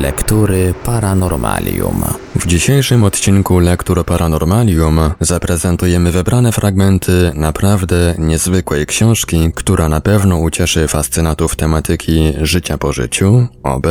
Lektury Paranormalium. W dzisiejszym odcinku Lektur Paranormalium zaprezentujemy wybrane fragmenty naprawdę niezwykłej książki, która na pewno ucieszy fascynatów tematyki życia po życiu, OB,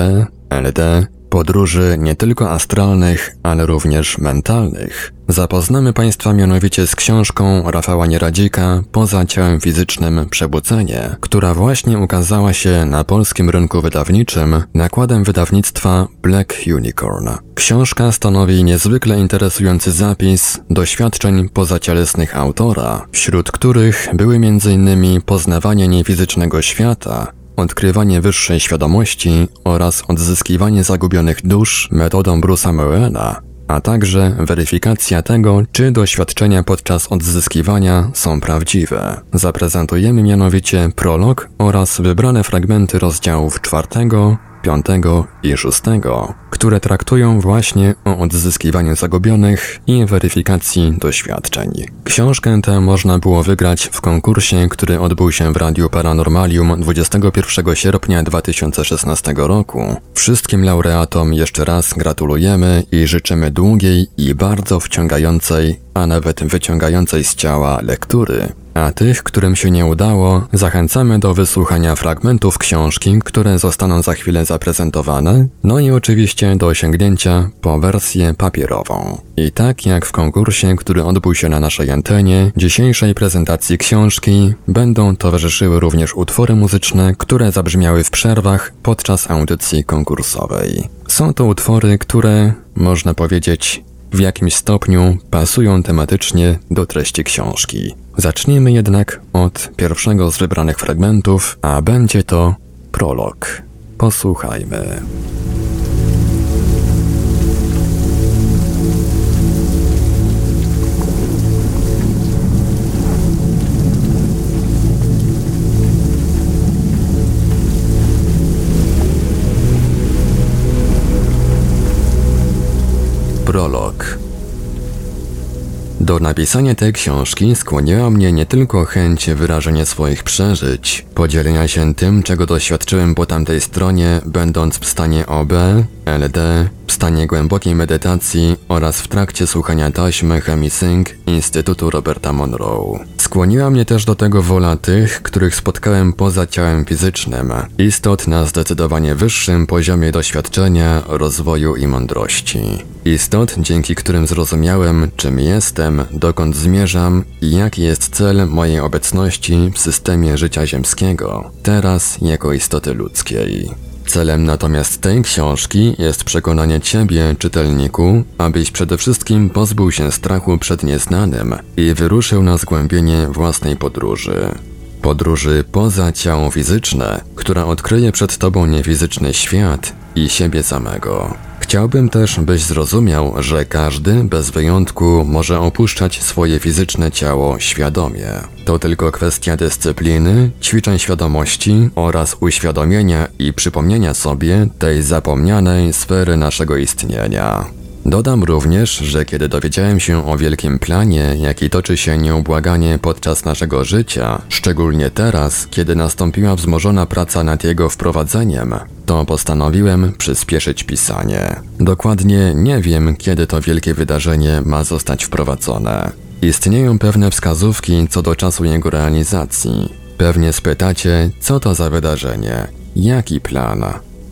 LD, podróży nie tylko astralnych, ale również mentalnych. Zapoznamy Państwa mianowicie z książką Rafała Nieradzika Poza ciałem fizycznym przebudzenie, która właśnie ukazała się na polskim rynku wydawniczym nakładem wydawnictwa Black Unicorn. Książka stanowi niezwykle interesujący zapis doświadczeń pozacielesnych autora, wśród których były m.in. poznawanie niefizycznego świata, odkrywanie wyższej świadomości oraz odzyskiwanie zagubionych dusz metodą Bruce'a Moena, a także weryfikacja tego, czy doświadczenia podczas odzyskiwania są prawdziwe. Zaprezentujemy mianowicie prolog oraz wybrane fragmenty rozdziałów czwartego, piątego i szóstego, które traktują właśnie o odzyskiwaniu zagubionych i weryfikacji doświadczeń. Książkę tę można było wygrać w konkursie, który odbył się w Radiu Paranormalium 21 sierpnia 2016 roku. Wszystkim laureatom jeszcze raz gratulujemy i życzymy długiej i bardzo wciągającej, a nawet wyciągającej z ciała lektury. A tych, którym się nie udało, zachęcamy do wysłuchania fragmentów książki, które zostaną za chwilę zaprezentowane, no i oczywiście do sięgnięcia po wersję papierową. I tak jak w konkursie, który odbył się na naszej antenie, dzisiejszej prezentacji książki będą towarzyszyły również utwory muzyczne, które zabrzmiały w przerwach podczas audycji konkursowej. Są to utwory, które, można powiedzieć, w jakimś stopniu pasują tematycznie do treści książki. Zacznijmy jednak od pierwszego z wybranych fragmentów, a będzie to prolog. Posłuchajmy. Prolog. Do napisania tej książki skłoniła mnie nie tylko chęć wyrażenia swoich przeżyć, podzielenia się tym, czego doświadczyłem po tamtej stronie, będąc w stanie OB, LD, w stanie głębokiej medytacji oraz w trakcie słuchania taśmy Chemisync Instytutu Roberta Monroe. Skłoniła mnie też do tego wola tych, których spotkałem poza ciałem fizycznym, istot na zdecydowanie wyższym poziomie doświadczenia, rozwoju i mądrości. Istot, dzięki którym zrozumiałem, czym jestem, dokąd zmierzam i jaki jest cel mojej obecności w systemie życia ziemskiego, teraz jako istoty ludzkiej. Celem natomiast tej książki jest przekonanie Ciebie, czytelniku, abyś przede wszystkim pozbył się strachu przed nieznanym i wyruszył na zgłębienie własnej podróży. Podróży poza ciało fizyczne, która odkryje przed Tobą niefizyczny świat i siebie samego. Chciałbym też, byś zrozumiał, że każdy bez wyjątku może opuszczać swoje fizyczne ciało świadomie. To tylko kwestia dyscypliny, ćwiczeń świadomości oraz uświadomienia i przypomnienia sobie tej zapomnianej sfery naszego istnienia. Dodam również, że kiedy dowiedziałem się o wielkim planie, jaki toczy się nieubłaganie podczas naszego życia, szczególnie teraz, kiedy nastąpiła wzmożona praca nad jego wprowadzeniem, to postanowiłem przyspieszyć pisanie. Dokładnie nie wiem, kiedy to wielkie wydarzenie ma zostać wprowadzone. Istnieją pewne wskazówki co do czasu jego realizacji. Pewnie spytacie, co to za wydarzenie, jaki plan.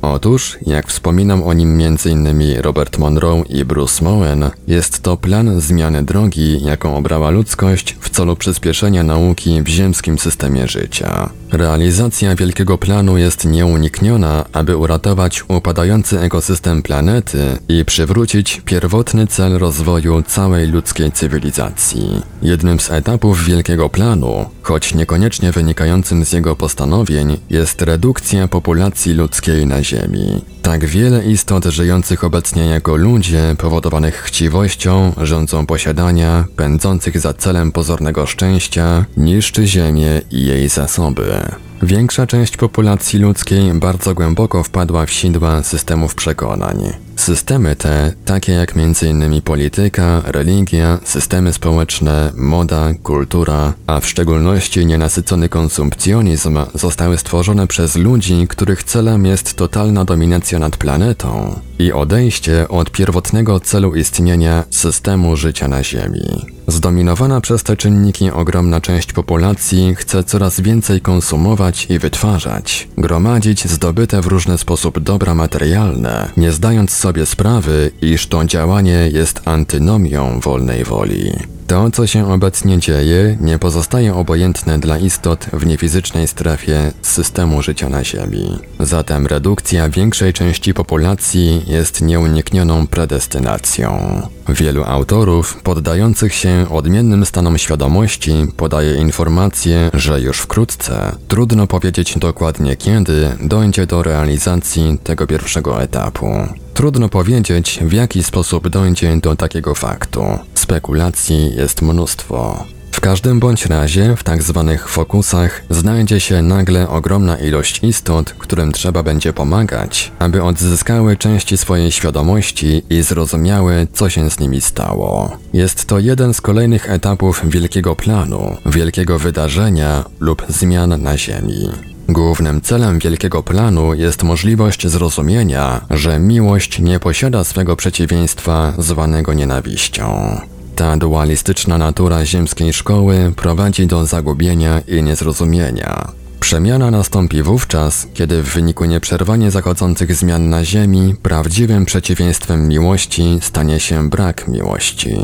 Otóż, jak wspominam o nim m.in. Robert Monroe i Bruce Moen, jest to plan zmiany drogi, jaką obrała ludzkość w celu przyspieszenia nauki w ziemskim systemie życia. Realizacja wielkiego planu jest nieunikniona, aby uratować upadający ekosystem planety i przywrócić pierwotny cel rozwoju całej ludzkiej cywilizacji. Jednym z etapów wielkiego planu, choć niekoniecznie wynikającym z jego postanowień, jest redukcja populacji ludzkiej na Ziemi. Tak wiele istot żyjących obecnie jako ludzie, powodowanych chciwością, rządzą posiadania, pędzących za celem pozornego szczęścia, niszczy Ziemię i jej zasoby. Większa część populacji ludzkiej bardzo głęboko wpadła w sidła systemów przekonań. Systemy te, takie jak m.in. polityka, religia, systemy społeczne, moda, kultura, a w szczególności nienasycony konsumpcjonizm, zostały stworzone przez ludzi, których celem jest totalna dominacja nad planetą i odejście od pierwotnego celu istnienia systemu życia na Ziemi. Zdominowana przez te czynniki ogromna część populacji chce coraz więcej konsumować i wytwarzać, gromadzić zdobyte w różny sposób dobra materialne, nie zdając sobie sprawy, iż to działanie jest antynomią wolnej woli. To, co się obecnie dzieje, nie pozostaje obojętne dla istot w niefizycznej strefie systemu życia na Ziemi. Zatem redukcja większej części populacji jest nieuniknioną predestynacją. Wielu autorów, poddających się odmiennym stanom świadomości, podaje informację, że już wkrótce, trudno powiedzieć dokładnie kiedy, dojdzie do realizacji tego pierwszego etapu. Trudno powiedzieć, w jaki sposób dojdzie do takiego faktu. Spekulacji jest mnóstwo. W każdym bądź razie w tak zwanych fokusach znajdzie się nagle ogromna ilość istot, którym trzeba będzie pomagać, aby odzyskały części swojej świadomości i zrozumiały, co się z nimi stało. Jest to jeden z kolejnych etapów wielkiego planu, wielkiego wydarzenia lub zmian na Ziemi. Głównym celem wielkiego planu jest możliwość zrozumienia, że miłość nie posiada swego przeciwieństwa zwanego nienawiścią. Ta dualistyczna natura ziemskiej szkoły prowadzi do zagubienia i niezrozumienia. Przemiana nastąpi wówczas, kiedy w wyniku nieprzerwanie zachodzących zmian na Ziemi prawdziwym przeciwieństwem miłości stanie się brak miłości.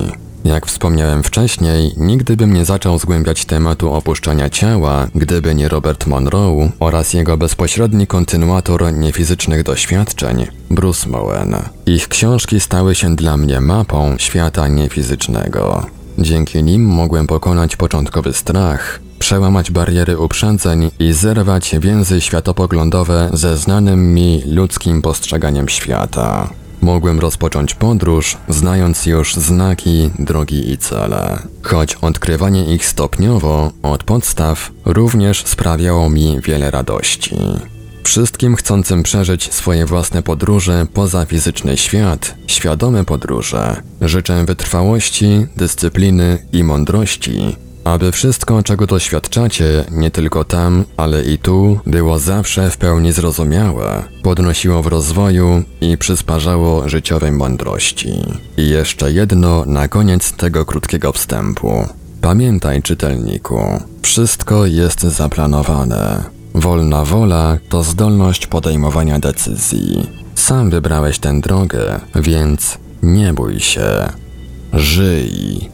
Jak wspomniałem wcześniej, nigdy bym nie zaczął zgłębiać tematu opuszczania ciała, gdyby nie Robert Monroe oraz jego bezpośredni kontynuator niefizycznych doświadczeń, Bruce Moen. Ich książki stały się dla mnie mapą świata niefizycznego. Dzięki nim mogłem pokonać początkowy strach, przełamać bariery uprzedzeń i zerwać więzy światopoglądowe ze znanym mi ludzkim postrzeganiem świata. Mogłem rozpocząć podróż, znając już znaki, drogi i cele. Choć odkrywanie ich stopniowo, od podstaw, również sprawiało mi wiele radości. Wszystkim chcącym przeżyć swoje własne podróże poza fizyczny świat, świadome podróże, życzę wytrwałości, dyscypliny i mądrości, aby wszystko, czego doświadczacie, nie tylko tam, ale i tu, było zawsze w pełni zrozumiałe, podnosiło w rozwoju i przysparzało życiowej mądrości. I jeszcze jedno na koniec tego krótkiego wstępu. Pamiętaj, czytelniku, wszystko jest zaplanowane. Wolna wola to zdolność podejmowania decyzji. Sam wybrałeś tę drogę, więc nie bój się. Żyj.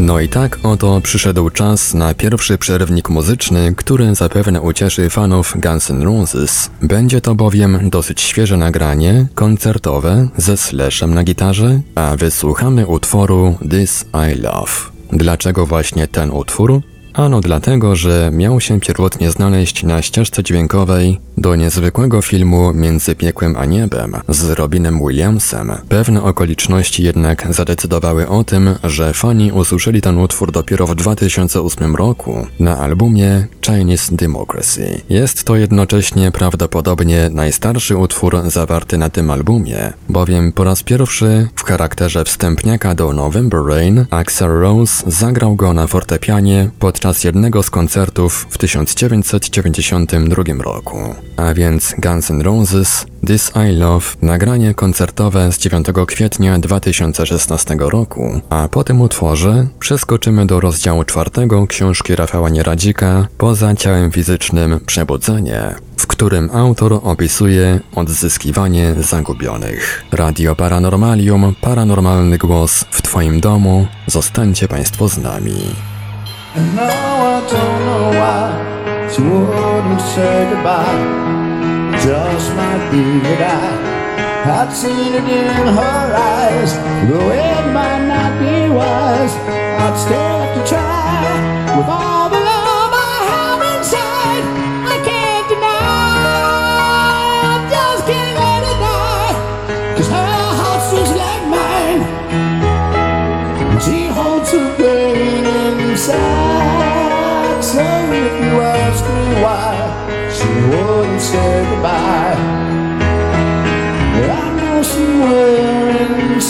No i tak oto przyszedł czas na pierwszy przerwnik muzyczny, który zapewne ucieszy fanów Guns N' Roses. Będzie to bowiem dosyć świeże nagranie, koncertowe, ze slashem na gitarze, a wysłuchamy utworu This I Love. Dlaczego właśnie ten utwór? Ano dlatego, że miał się pierwotnie znaleźć na ścieżce dźwiękowej do niezwykłego filmu Między piekłem a niebem z Robinem Williamsem. Pewne okoliczności jednak zadecydowały o tym, że fani usłyszeli ten utwór dopiero w 2008 roku na albumie Chinese Democracy. Jest to jednocześnie prawdopodobnie najstarszy utwór zawarty na tym albumie, bowiem po raz pierwszy w charakterze wstępniaka do November Rain Axel Rose zagrał go na fortepianie podczas podczas jednego z koncertów w 1992 roku. A więc Guns N' Roses, This I Love, nagranie koncertowe z 9 kwietnia 2016 roku, a po tym utworze przeskoczymy do rozdziału czwartego książki Rafała Nieradzika Poza ciałem fizycznym Przebudzenie, w którym autor opisuje odzyskiwanie zagubionych. Radio Paranormalium, paranormalny głos w Twoim domu. Zostańcie Państwo z nami. And now I don't know why she wouldn't say goodbye. Just might be that I had seen it in her eyes. Though it might not be wise, I'd still have to try with all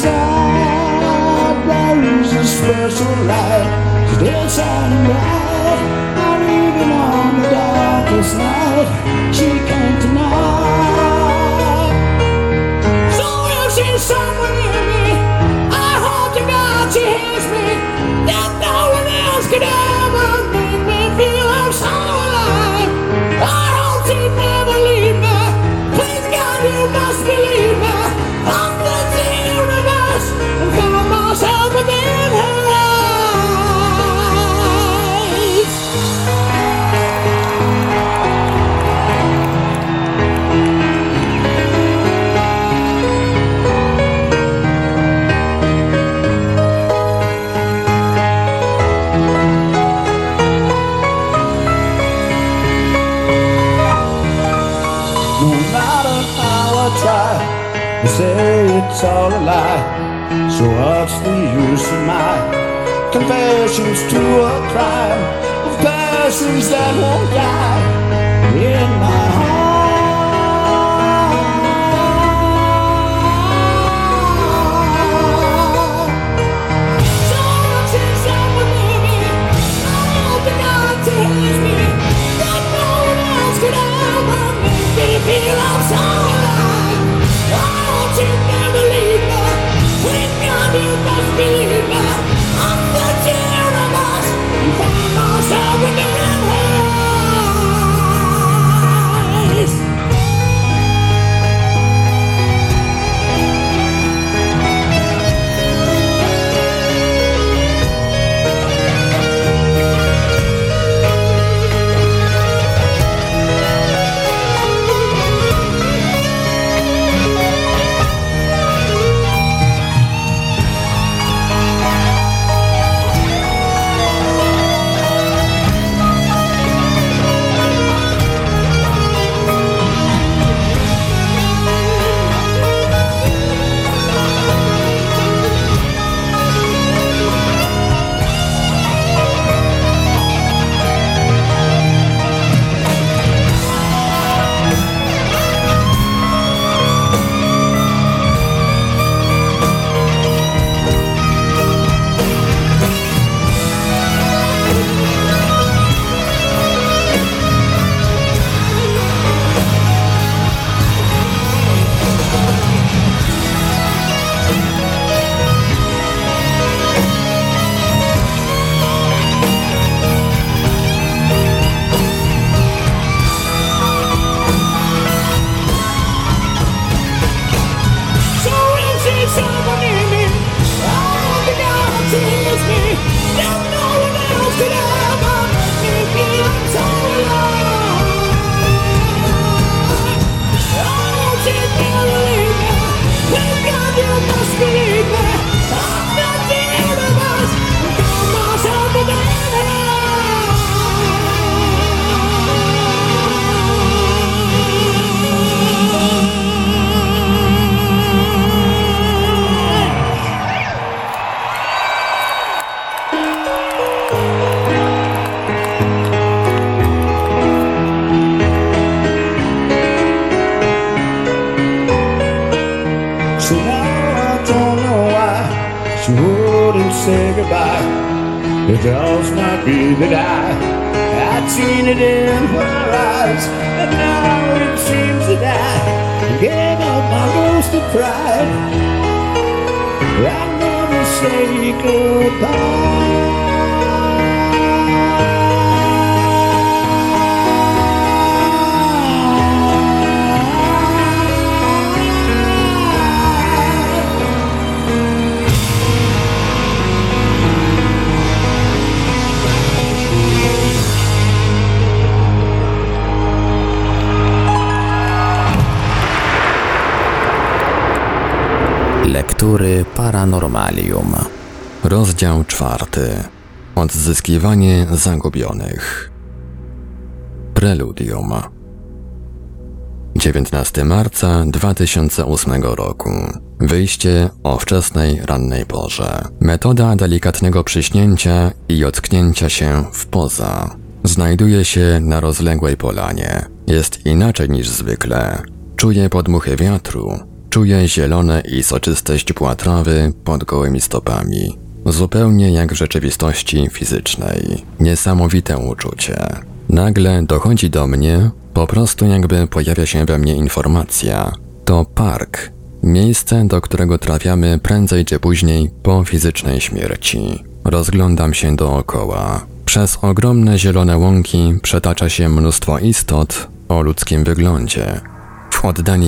inside there is a special light. It's inside bright, not even on the darkest night. She can't deny. So if she's somewhere near me, I hope to God she hears me. That no one else can ever. Confessions to a crime. Of passions that won't die. In my I never say. Lektury Paranormalium. Rozdział czwarty. Odzyskiwanie zagubionych. Preludium. 19 marca 2008 roku. Wyjście o wczesnej rannej porze. Metoda delikatnego przyśnięcia i ocknięcia się w poza. Znajduje się na rozległej polanie. Jest inaczej niż zwykle. Czuję podmuchy wiatru. Czuję zielone i soczyste źdźbła trawy pod gołymi stopami. zupełnie jak w rzeczywistości fizycznej. Niesamowite uczucie. Nagle dochodzi do mnie, po prostu jakby pojawia się we mnie informacja. To park, miejsce, do którego trafiamy prędzej czy później po fizycznej śmierci. Rozglądam się dookoła. Przez ogromne zielone łąki przetacza się mnóstwo istot o ludzkim wyglądzie. W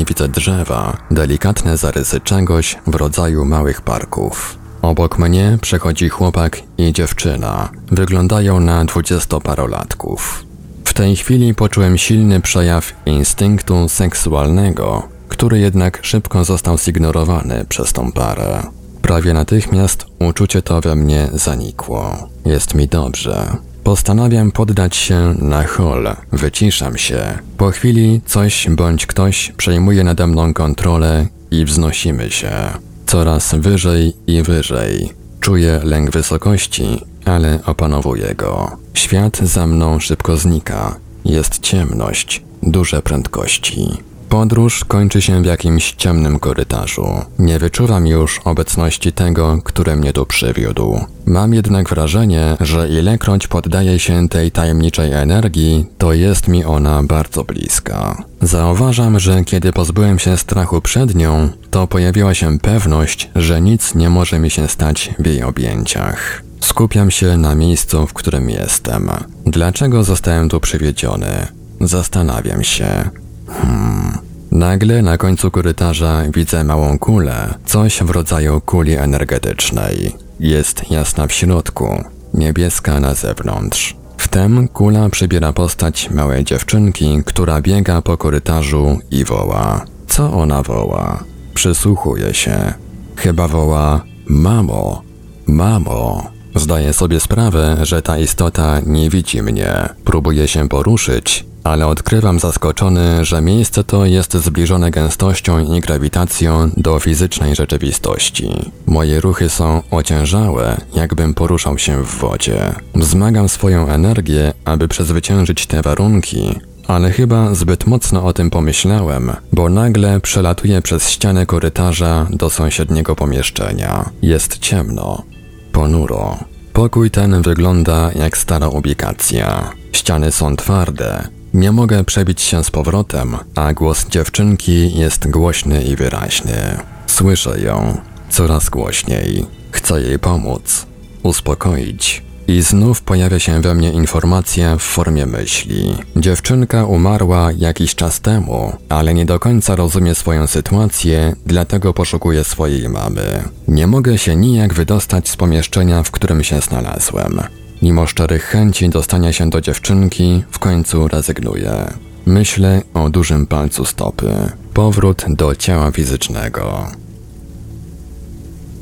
widzę drzewa, delikatne zarysy czegoś w rodzaju małych parków. Obok mnie przechodzi chłopak i dziewczyna. Wyglądają na dwudziestoparolatków. W tej chwili poczułem silny przejaw instynktu seksualnego, który jednak szybko został zignorowany przez tą parę. Prawie natychmiast uczucie to we mnie zanikło. Jest mi dobrze. Postanawiam poddać się na hol, wyciszam się. Po chwili coś bądź ktoś przejmuje nade mną kontrolę i wznosimy się. Coraz wyżej i wyżej. Czuję lęk wysokości, ale opanowuję go. Świat za mną szybko znika. Jest ciemność, duże prędkości. Podróż kończy się w jakimś ciemnym korytarzu. Nie wyczuwam już obecności tego, który mnie tu przywiódł. Mam jednak wrażenie, że ilekroć poddaję się tej tajemniczej energii, to jest mi ona bardzo bliska. Zauważam, że kiedy pozbyłem się strachu przed nią, to pojawiła się pewność, że nic nie może mi się stać w jej objęciach. Skupiam się na miejscu, w którym jestem. Dlaczego zostałem tu przywiedziony? Zastanawiam się. Hmm. Nagle na końcu korytarza widzę małą kulę, coś w rodzaju kuli energetycznej. Jest jasna w środku, niebieska na zewnątrz. Wtem kula przybiera postać małej dziewczynki, która biega po korytarzu i woła. Co ona woła? Przysłuchuje się. Chyba woła: Mamo, mamo. Zdaję sobie sprawę, że ta istota nie widzi mnie. Próbuje się poruszyć, ale odkrywam zaskoczony, że miejsce to jest zbliżone gęstością i grawitacją do fizycznej rzeczywistości. Moje ruchy są ociężałe, jakbym poruszał się w wodzie. Wzmagam swoją energię, aby przezwyciężyć te warunki, ale chyba zbyt mocno o tym pomyślałem, bo nagle przelatuję przez ścianę korytarza do sąsiedniego pomieszczenia. Jest ciemno, ponuro. Pokój ten wygląda jak stara ubikacja. Ściany są twarde, nie mogę przebić się z powrotem, a głos dziewczynki jest głośny i wyraźny. Słyszę ją coraz głośniej. Chcę jej pomóc, uspokoić. I znów pojawia się we mnie informacja w formie myśli. Dziewczynka umarła jakiś czas temu, ale nie do końca rozumie swoją sytuację, dlatego poszukuje swojej mamy. Nie mogę się nijak wydostać z pomieszczenia, w którym się znalazłem. Mimo szczerych chęci dostania się do dziewczynki, w końcu rezygnuję. Myślę o dużym palcu stopy. Powrót do ciała fizycznego.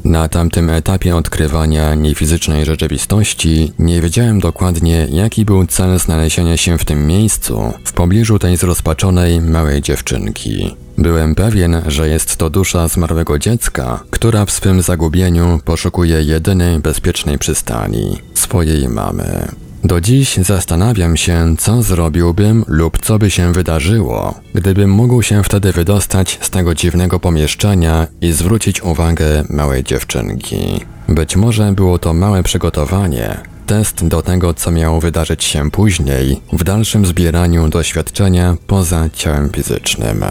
Na tamtym etapie odkrywania niefizycznej rzeczywistości nie wiedziałem dokładnie, jaki był cel znalezienia się w tym miejscu, w pobliżu tej zrozpaczonej małej dziewczynki. Byłem pewien, że jest to dusza zmarłego dziecka, która w swym zagubieniu poszukuje jedynej bezpiecznej przystani swojej mamy. Do dziś zastanawiam się, co zrobiłbym lub co by się wydarzyło, gdybym mógł się wtedy wydostać z tego dziwnego pomieszczenia i zwrócić uwagę małej dziewczynki. Być może było to małe przygotowanie, test do tego, co miało wydarzyć się później, w dalszym zbieraniu doświadczenia poza ciałem fizycznym.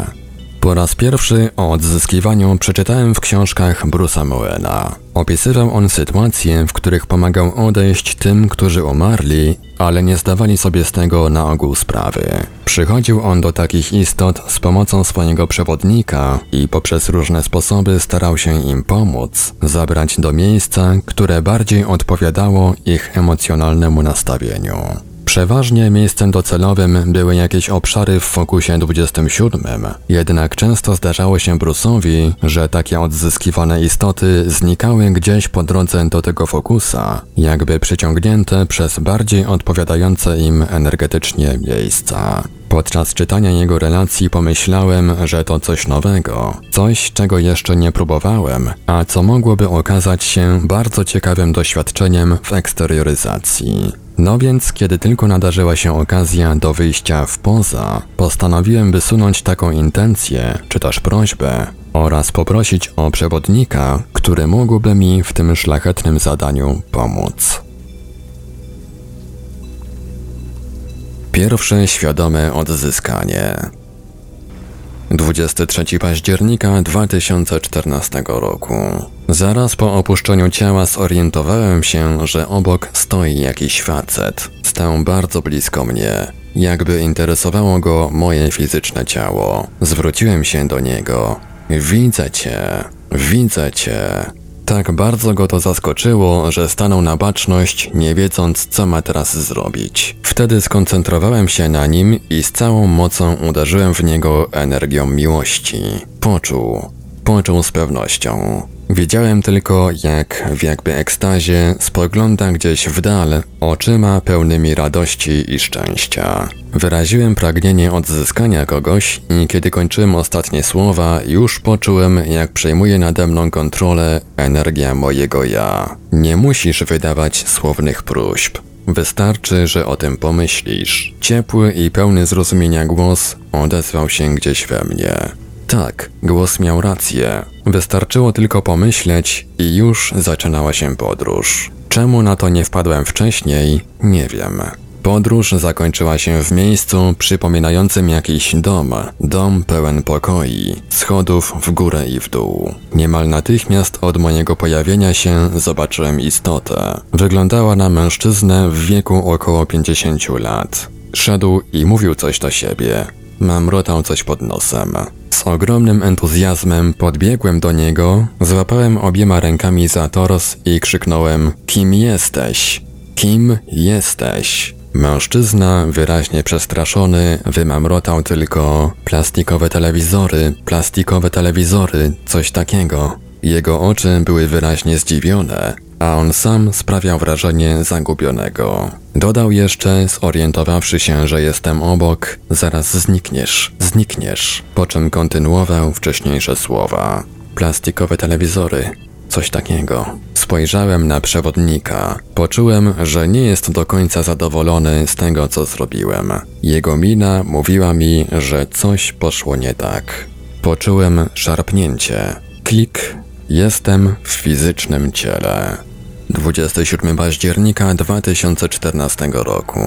Po raz pierwszy o odzyskiwaniu przeczytałem w książkach Bruce'a Moena. Opisywał on sytuacje, w których pomagał odejść tym, którzy umarli, ale nie zdawali sobie z tego na ogół sprawy. Przychodził on do takich istot z pomocą swojego przewodnika i poprzez różne sposoby starał się im pomóc, zabrać do miejsca, które bardziej odpowiadało ich emocjonalnemu nastawieniu. Przeważnie miejscem docelowym były jakieś obszary w fokusie 27, jednak często zdarzało się Bruce'owi, że takie odzyskiwane istoty znikały gdzieś po drodze do tego fokusa, jakby przyciągnięte przez bardziej odpowiadające im energetycznie miejsca. Podczas czytania jego relacji pomyślałem, że to coś nowego, coś czego jeszcze nie próbowałem, a co mogłoby okazać się bardzo ciekawym doświadczeniem w eksterioryzacji. No więc, kiedy tylko nadarzyła się okazja do wyjścia w poza, postanowiłem wysunąć taką intencję, czy też prośbę, oraz poprosić o przewodnika, który mógłby mi w tym szlachetnym zadaniu pomóc. Pierwsze świadome odzyskanie. 23 października 2014 roku. Zaraz po opuszczeniu ciała zorientowałem się, że obok stoi jakiś facet. Stał bardzo blisko mnie. Jakby interesowało go moje fizyczne ciało. Zwróciłem się do niego. Widzę cię, widzę cię. Tak bardzo go to zaskoczyło, że stanął na baczność, nie wiedząc, co ma teraz zrobić. Wtedy skoncentrowałem się na nim i z całą mocą uderzyłem w niego energią miłości. Poczuł, poczuł z pewnością. Wiedziałem tylko, jak w jakby ekstazie spogląda gdzieś w dal, oczyma pełnymi radości i szczęścia. Wyraziłem pragnienie odzyskania kogoś i kiedy kończyłem ostatnie słowa, już poczułem, jak przejmuje nade mną kontrolę energia mojego ja. Nie musisz wydawać słownych próśb. Wystarczy, że o tym pomyślisz. Ciepły i pełny zrozumienia głos odezwał się gdzieś we mnie. Tak, głos miał rację. Wystarczyło tylko pomyśleć i już zaczynała się podróż. Czemu na to nie wpadłem wcześniej, nie wiem. Podróż zakończyła się w miejscu przypominającym jakiś dom, dom pełen pokoi, schodów w górę i w dół. Niemal natychmiast od mojego pojawienia się zobaczyłem istotę. Wyglądała na mężczyznę w wieku około 50 lat. Szedł i mówił coś do siebie. Mamrotał coś pod nosem. Z ogromnym entuzjazmem podbiegłem do niego, złapałem obiema rękami za tors i krzyknąłem: Kim jesteś? Kim jesteś? Mężczyzna, wyraźnie przestraszony, wymamrotał tylko plastikowe telewizory, plastikowe telewizory, coś takiego. Jego oczy były wyraźnie zdziwione, a on sam sprawiał wrażenie zagubionego. Dodał jeszcze, zorientowawszy się, że jestem obok, zaraz znikniesz, znikniesz, po czym kontynuował wcześniejsze słowa. Plastikowe telewizory, coś takiego. Spojrzałem na przewodnika. Poczułem, że nie jest do końca zadowolony z tego, co zrobiłem. Jego mina mówiła mi, że coś poszło nie tak. Poczułem szarpnięcie. Klik. Jestem w fizycznym ciele. 27 października 2014 roku.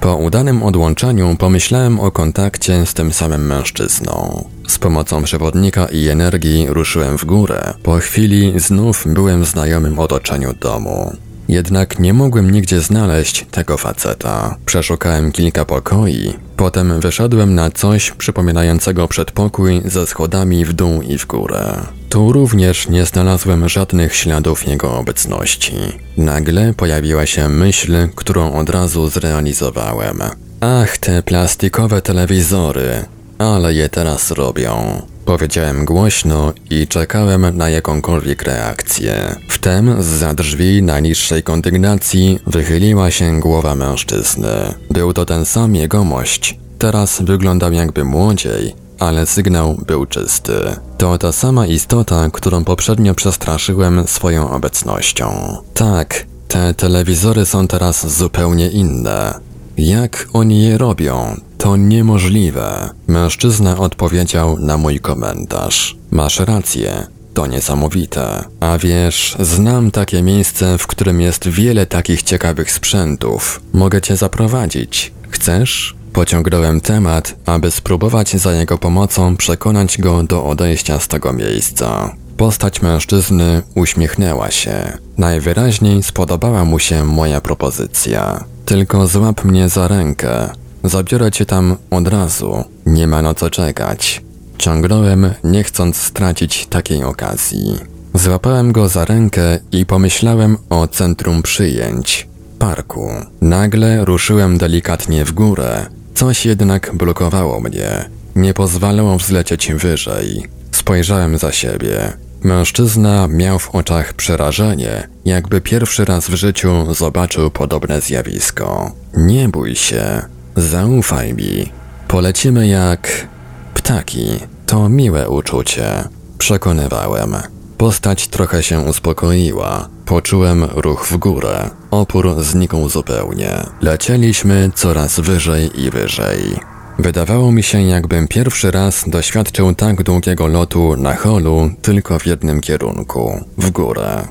Po udanym odłączaniu pomyślałem o kontakcie z tym samym mężczyzną. Z pomocą przewodnika i energii ruszyłem w górę. Po chwili znów byłem w znajomym otoczeniu domu. Jednak nie mogłem nigdzie znaleźć tego faceta. Przeszukałem kilka pokoi, potem wyszedłem na coś przypominającego przedpokój ze schodami w dół i w górę. Tu również nie znalazłem żadnych śladów jego obecności. Nagle pojawiła się myśl, którą od razu zrealizowałem. Ach, te plastikowe telewizory, ale je teraz robią. Powiedziałem głośno i czekałem na jakąkolwiek reakcję. Wtem z drzwi na niższej kondygnacji wychyliła się głowa mężczyzny. Był to ten sam jegomość. Teraz wyglądał jakby młodziej, ale sygnał był czysty. To ta sama istota, którą poprzednio przestraszyłem swoją obecnością. Tak, te telewizory są teraz zupełnie inne. Jak oni je robią? To niemożliwe. Mężczyzna odpowiedział na mój komentarz. Masz rację. To niesamowite. A wiesz, znam takie miejsce, w którym jest wiele takich ciekawych sprzętów. Mogę cię zaprowadzić. Chcesz? Pociągnąłem temat, aby spróbować za jego pomocą przekonać go do odejścia z tego miejsca. Postać mężczyzny uśmiechnęła się. Najwyraźniej spodobała mu się moja propozycja. Tylko złap mnie za rękę. Zabiorę cię tam od razu. Nie ma na co czekać. Ciągnąłem, nie chcąc stracić takiej okazji. Złapałem go za rękę i pomyślałem o centrum przyjęć. Parku. Nagle ruszyłem delikatnie w górę. Coś jednak blokowało mnie. Nie pozwalało wzlecieć wyżej. Spojrzałem za siebie. Mężczyzna miał w oczach przerażenie, jakby pierwszy raz w życiu zobaczył podobne zjawisko. Nie bój się, zaufaj mi, Polecimy jak ptaki. To miłe uczucie. Przekonywałem. Postać trochę się uspokoiła. Poczułem ruch w górę. Opór znikł zupełnie. Lecieliśmy coraz wyżej i wyżej. Wydawało mi się, jakbym pierwszy raz doświadczył tak długiego lotu na holu tylko w jednym kierunku w górę.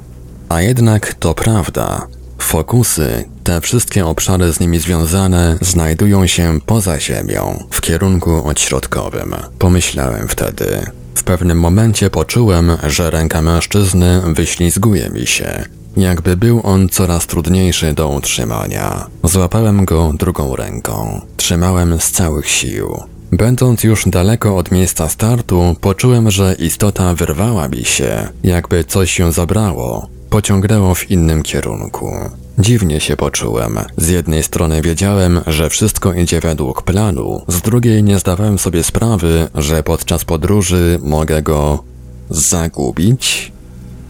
A jednak to prawda. Fokusy, te wszystkie obszary z nimi związane, znajdują się poza Ziemią, w kierunku odśrodkowym. Pomyślałem wtedy. W pewnym momencie poczułem, że ręka mężczyzny wyślizguje mi się. Jakby był on coraz trudniejszy do utrzymania. Złapałem go drugą ręką. Trzymałem z całych sił. Będąc już daleko od miejsca startu, poczułem, że istota wyrwała mi się, jakby coś się zabrało, pociągnęło w innym kierunku. Dziwnie się poczułem. Z jednej strony wiedziałem, że wszystko idzie według planu, z drugiej nie zdawałem sobie sprawy, że podczas podróży mogę go zagubić.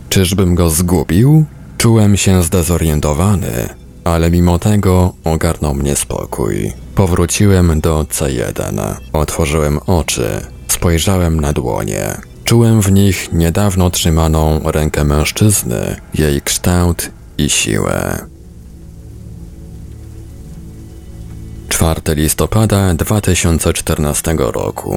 Czyżbym go zgubił? Czułem się zdezorientowany, ale mimo tego ogarnął mnie spokój. Powróciłem do C1. Otworzyłem oczy. Spojrzałem na dłonie. Czułem w nich niedawno trzymaną rękę mężczyzny, jej kształt i siłę. 4 listopada 2014 roku.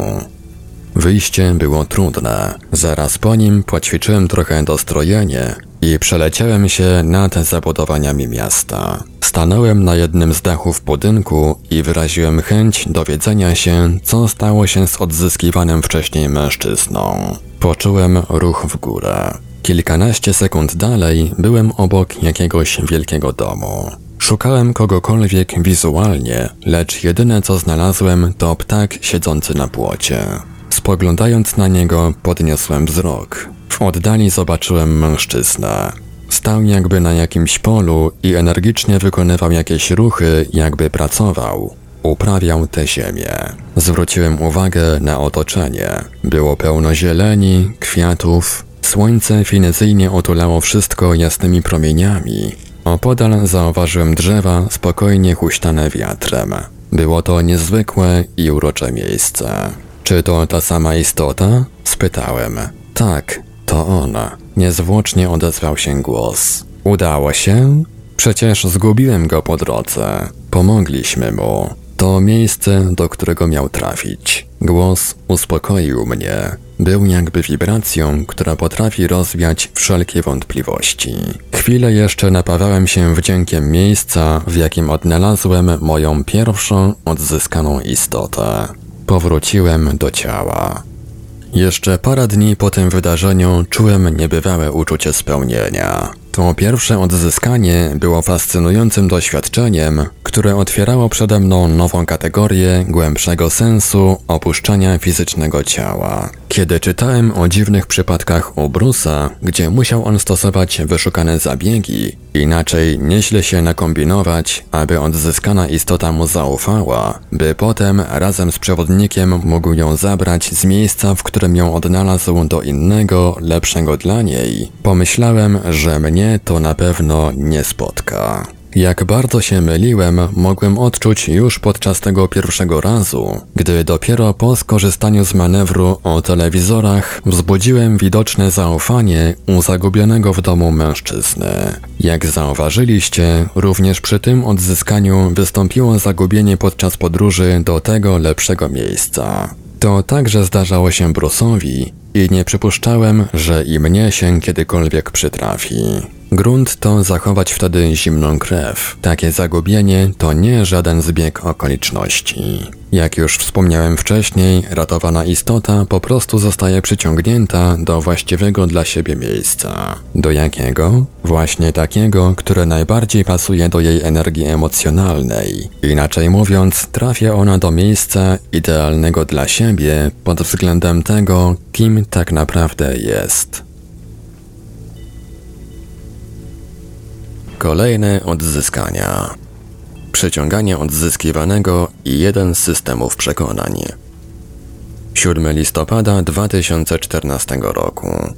Wyjście było trudne. Zaraz po nim poćwiczyłem trochę dostrojenie i przeleciałem się nad zabudowaniami miasta. Stanąłem na jednym z dachów budynku i wyraziłem chęć dowiedzenia się, co stało się z odzyskiwanym wcześniej mężczyzną. Poczułem ruch w górę. Kilkanaście sekund dalej byłem obok jakiegoś wielkiego domu. Szukałem kogokolwiek wizualnie, lecz jedyne co znalazłem to ptak siedzący na płocie. Spoglądając na niego, podniosłem wzrok. W oddali zobaczyłem mężczyznę. Stał jakby na jakimś polu i energicznie wykonywał jakieś ruchy, jakby pracował. Uprawiał tę ziemię. Zwróciłem uwagę na otoczenie. Było pełno zieleni, kwiatów. Słońce finezyjnie otulało wszystko jasnymi promieniami. Opodal zauważyłem drzewa spokojnie huśtane wiatrem. Było to niezwykłe i urocze miejsce. Czy to ta sama istota? Spytałem. Tak, to ona. Niezwłocznie odezwał się głos. Udało się? Przecież zgubiłem go po drodze. Pomogliśmy mu. To miejsce, do którego miał trafić. Głos uspokoił mnie. Był jakby wibracją, która potrafi rozwiać wszelkie wątpliwości. Chwilę jeszcze napawałem się wdziękiem miejsca, w jakim odnalazłem moją pierwszą odzyskaną istotę. Powróciłem do ciała. Jeszcze parę dni po tym wydarzeniu czułem niebywałe uczucie spełnienia. To pierwsze odzyskanie było fascynującym doświadczeniem, które otwierało przede mną nową kategorię głębszego sensu opuszczania fizycznego ciała. Kiedy czytałem o dziwnych przypadkach u Brusa, gdzie musiał on stosować wyszukane zabiegi, inaczej nieźle się nakombinować, aby odzyskana istota mu zaufała, by potem razem z przewodnikiem mógł ją zabrać z miejsca, w którym ją odnalazł do innego, lepszego dla niej, pomyślałem, że mnie to na pewno nie spotka. Jak bardzo się myliłem, mogłem odczuć już podczas tego pierwszego razu, gdy dopiero po skorzystaniu z manewru o telewizorach wzbudziłem widoczne zaufanie u zagubionego w domu mężczyzny. Jak zauważyliście, również przy tym odzyskaniu wystąpiło zagubienie podczas podróży do tego lepszego miejsca. To także zdarzało się Brusowi i nie przypuszczałem, że i mnie się kiedykolwiek przytrafi. Grunt to zachować wtedy zimną krew. Takie zagubienie to nie żaden zbieg okoliczności. Jak już wspomniałem wcześniej, ratowana istota po prostu zostaje przyciągnięta do właściwego dla siebie miejsca. Do jakiego? Właśnie takiego, które najbardziej pasuje do jej energii emocjonalnej. Inaczej mówiąc, trafia ona do miejsca idealnego dla siebie pod względem tego, kim tak naprawdę jest. Kolejne odzyskania. Przyciąganie odzyskiwanego i jeden z systemów przekonań. 7 listopada 2014 roku.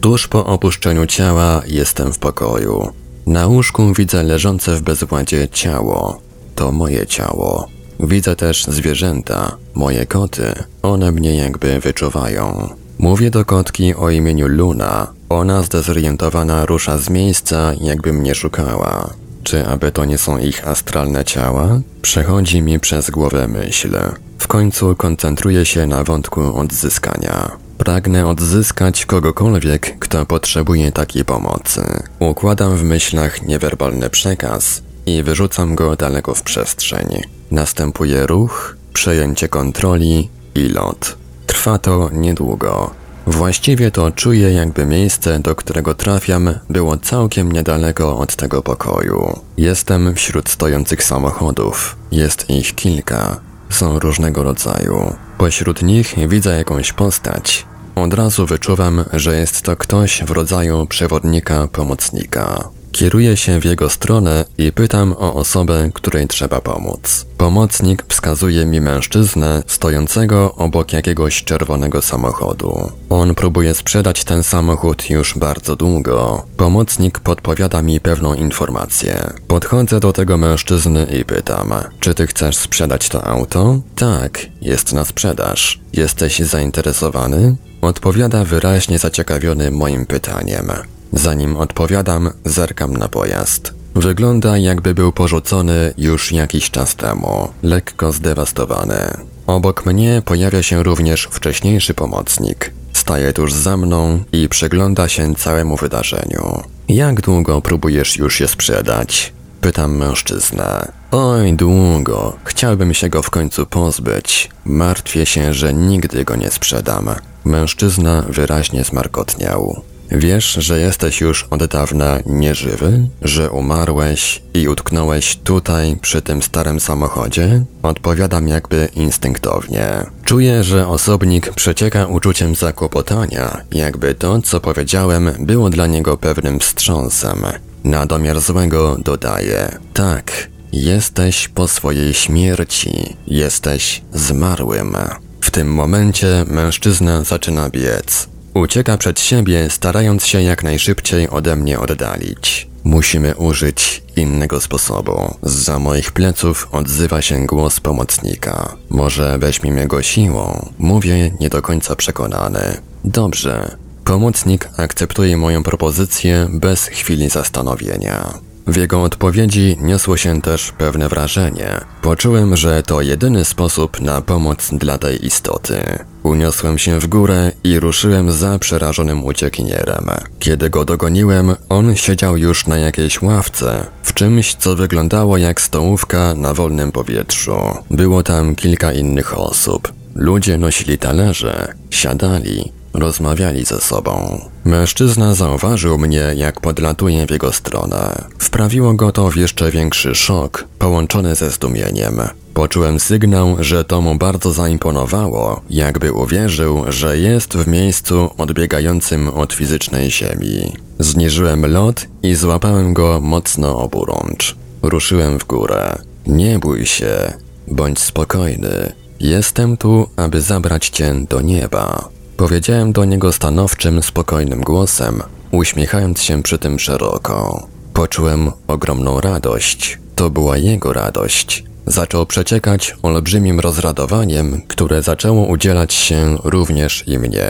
Tuż po opuszczeniu ciała jestem w pokoju. Na łóżku widzę leżące w bezładzie ciało. To moje ciało. Widzę też zwierzęta, moje koty. One mnie jakby wyczuwają. Mówię do kotki o imieniu Luna. Ona zdezorientowana rusza z miejsca, jakby mnie szukała. Czy aby to nie są ich astralne ciała? Przechodzi mi przez głowę myśl. W końcu koncentruję się na wątku odzyskania. Pragnę odzyskać kogokolwiek, kto potrzebuje takiej pomocy. Układam w myślach niewerbalny przekaz i wyrzucam go daleko w przestrzeń. Następuje ruch, przejęcie kontroli i lot. Trwa to niedługo. Właściwie to czuję, jakby miejsce, do którego trafiam, było całkiem niedaleko od tego pokoju. Jestem wśród stojących samochodów. Jest ich kilka. Są różnego rodzaju. Pośród nich widzę jakąś postać. Od razu wyczuwam, że jest to ktoś w rodzaju przewodnika pomocnika. Kieruję się w jego stronę i pytam o osobę, której trzeba pomóc. Pomocnik wskazuje mi mężczyznę stojącego obok jakiegoś czerwonego samochodu. On próbuje sprzedać ten samochód już bardzo długo. Pomocnik podpowiada mi pewną informację. Podchodzę do tego mężczyzny i pytam: Czy ty chcesz sprzedać to auto? Tak, jest na sprzedaż. Jesteś zainteresowany? Odpowiada wyraźnie zaciekawiony moim pytaniem. Zanim odpowiadam, zerkam na pojazd. Wygląda jakby był porzucony już jakiś czas temu, lekko zdewastowany. Obok mnie pojawia się również wcześniejszy pomocnik. Staje tuż za mną i przygląda się całemu wydarzeniu. Jak długo próbujesz już je sprzedać? Pytam mężczyznę. Oj, długo. Chciałbym się go w końcu pozbyć. Martwię się, że nigdy go nie sprzedam. Mężczyzna wyraźnie zmarkotniał. Wiesz, że jesteś już od dawna nieżywy? Że umarłeś i utknąłeś tutaj, przy tym starym samochodzie? Odpowiadam jakby instynktownie. Czuję, że osobnik przecieka uczuciem zakłopotania, jakby to, co powiedziałem, było dla niego pewnym wstrząsem. Na domiar złego dodaje: Tak, jesteś po swojej śmierci, jesteś zmarłym. W tym momencie mężczyzna zaczyna biec. Ucieka przed siebie, starając się jak najszybciej ode mnie oddalić. Musimy użyć innego sposobu. Za moich pleców odzywa się głos pomocnika. Może weźmiemy go siłą? Mówię nie do końca przekonany. Dobrze. Pomocnik akceptuje moją propozycję bez chwili zastanowienia. W jego odpowiedzi niosło się też pewne wrażenie. Poczułem, że to jedyny sposób na pomoc dla tej istoty. Uniosłem się w górę i ruszyłem za przerażonym uciekinierem. Kiedy go dogoniłem, on siedział już na jakiejś ławce, w czymś, co wyglądało jak stołówka na wolnym powietrzu. Było tam kilka innych osób. Ludzie nosili talerze, siadali, Rozmawiali ze sobą. Mężczyzna zauważył mnie, jak podlatuję w jego stronę. Wprawiło go to w jeszcze większy szok, połączony ze zdumieniem. Poczułem sygnał, że to mu bardzo zaimponowało, jakby uwierzył, że jest w miejscu odbiegającym od fizycznej ziemi. Zniżyłem lot i złapałem go mocno oburącz. Ruszyłem w górę. Nie bój się, bądź spokojny. Jestem tu, aby zabrać cię do nieba. Powiedziałem do niego stanowczym, spokojnym głosem, uśmiechając się przy tym szeroko. Poczułem ogromną radość. To była jego radość. Zaczął przeciekać olbrzymim rozradowaniem, które zaczęło udzielać się również i mnie.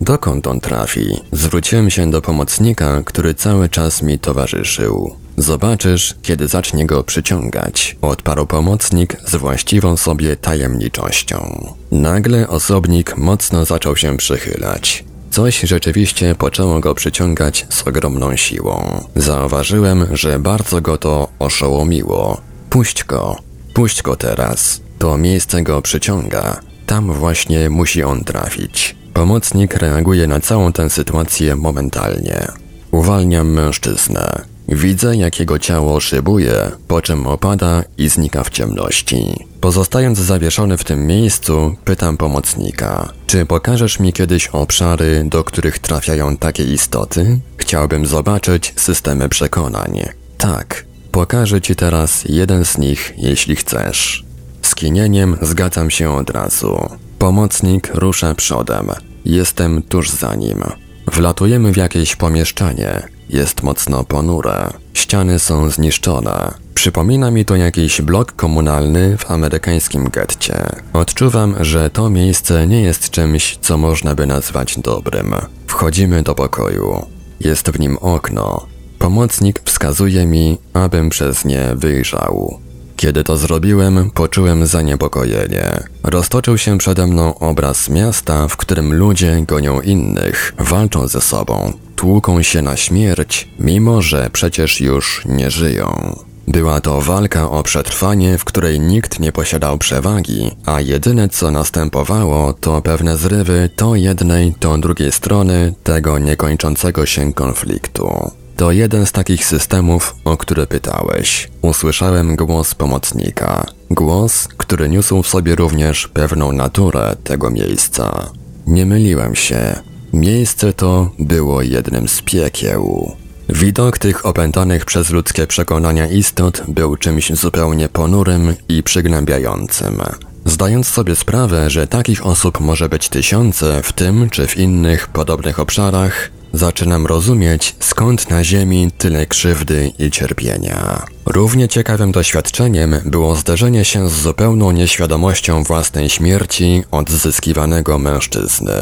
Dokąd on trafi? Zwróciłem się do pomocnika, który cały czas mi towarzyszył. Zobaczysz, kiedy zacznie go przyciągać, odparł pomocnik z właściwą sobie tajemniczością. Nagle osobnik mocno zaczął się przychylać. Coś rzeczywiście poczęło go przyciągać z ogromną siłą. Zauważyłem, że bardzo go to oszołomiło. Puść go, puść go teraz. To miejsce go przyciąga. Tam właśnie musi on trafić. Pomocnik reaguje na całą tę sytuację momentalnie. Uwalniam mężczyznę. Widzę, jak jego ciało szybuje, po czym opada i znika w ciemności. Pozostając zawieszony w tym miejscu, pytam pomocnika: Czy pokażesz mi kiedyś obszary, do których trafiają takie istoty? Chciałbym zobaczyć systemy przekonań. Tak, pokażę ci teraz jeden z nich, jeśli chcesz. Skinieniem zgadzam się od razu. Pomocnik rusza przodem. Jestem tuż za nim. Wlatujemy w jakieś pomieszczenie. Jest mocno ponure. Ściany są zniszczone. Przypomina mi to jakiś blok komunalny w amerykańskim getcie. Odczuwam, że to miejsce nie jest czymś, co można by nazwać dobrym. Wchodzimy do pokoju. Jest w nim okno. Pomocnik wskazuje mi, abym przez nie wyjrzał. Kiedy to zrobiłem, poczułem zaniepokojenie. Roztoczył się przede mną obraz miasta, w którym ludzie gonią innych, walczą ze sobą, tłuką się na śmierć, mimo że przecież już nie żyją. Była to walka o przetrwanie, w której nikt nie posiadał przewagi, a jedyne co następowało to pewne zrywy to jednej, to drugiej strony tego niekończącego się konfliktu. To jeden z takich systemów, o które pytałeś. Usłyszałem głos pomocnika. Głos, który niósł w sobie również pewną naturę tego miejsca. Nie myliłem się. Miejsce to było jednym z piekieł. Widok tych opętanych przez ludzkie przekonania istot był czymś zupełnie ponurym i przygnębiającym. Zdając sobie sprawę, że takich osób może być tysiące w tym czy w innych podobnych obszarach, zaczynam rozumieć, skąd na Ziemi tyle krzywdy i cierpienia. Równie ciekawym doświadczeniem było zderzenie się z zupełną nieświadomością własnej śmierci odzyskiwanego mężczyzny.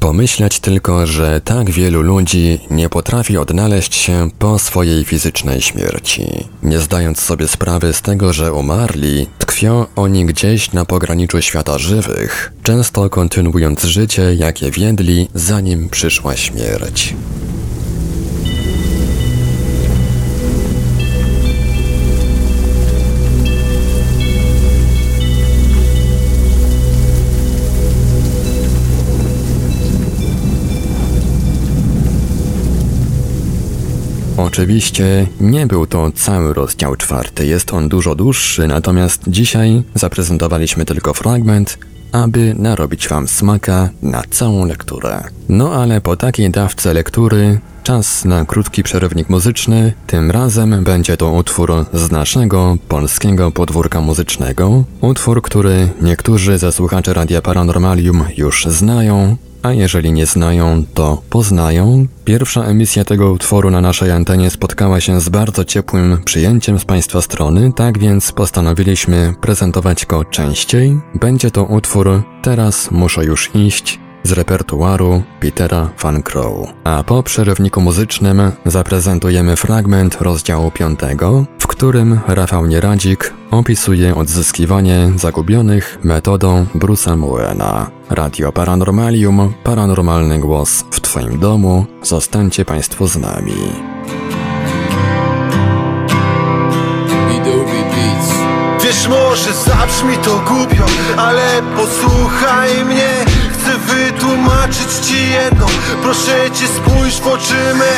Pomyśleć tylko, że tak wielu ludzi nie potrafi odnaleźć się po swojej fizycznej śmierci. Nie zdając sobie sprawy z tego, że umarli, tkwią oni gdzieś na pograniczu świata żywych, często kontynuując życie, jakie wiedli, zanim przyszła śmierć. Oczywiście nie był to cały rozdział czwarty, jest on dużo dłuższy, natomiast dzisiaj zaprezentowaliśmy tylko fragment, aby narobić Wam smaka na całą lekturę. No ale po takiej dawce lektury czas na krótki przerywnik muzyczny, tym razem będzie to utwór z naszego polskiego podwórka muzycznego, utwór, który niektórzy ze słuchaczy Radia Paranormalium już znają, a jeżeli nie znają, to poznają. Pierwsza emisja tego utworu na naszej antenie spotkała się z bardzo ciepłym przyjęciem z Państwa strony, tak więc postanowiliśmy prezentować go częściej. Będzie to utwór Teraz muszę już iść z repertuaru Petera Van Crow. A po przerywniku muzycznym zaprezentujemy fragment rozdziału 5, w którym Rafał Nieradzik opisuje odzyskiwanie zagubionych metodą Bruce'a Muena. Radio Paranormalium, paranormalny głos w Twoim domu. Zostańcie Państwo z nami. Wiesz, może zabrzmi to głupio, ale posłuchaj mnie wytłumaczyć ci jedno. Proszę cię spójrz w oczy me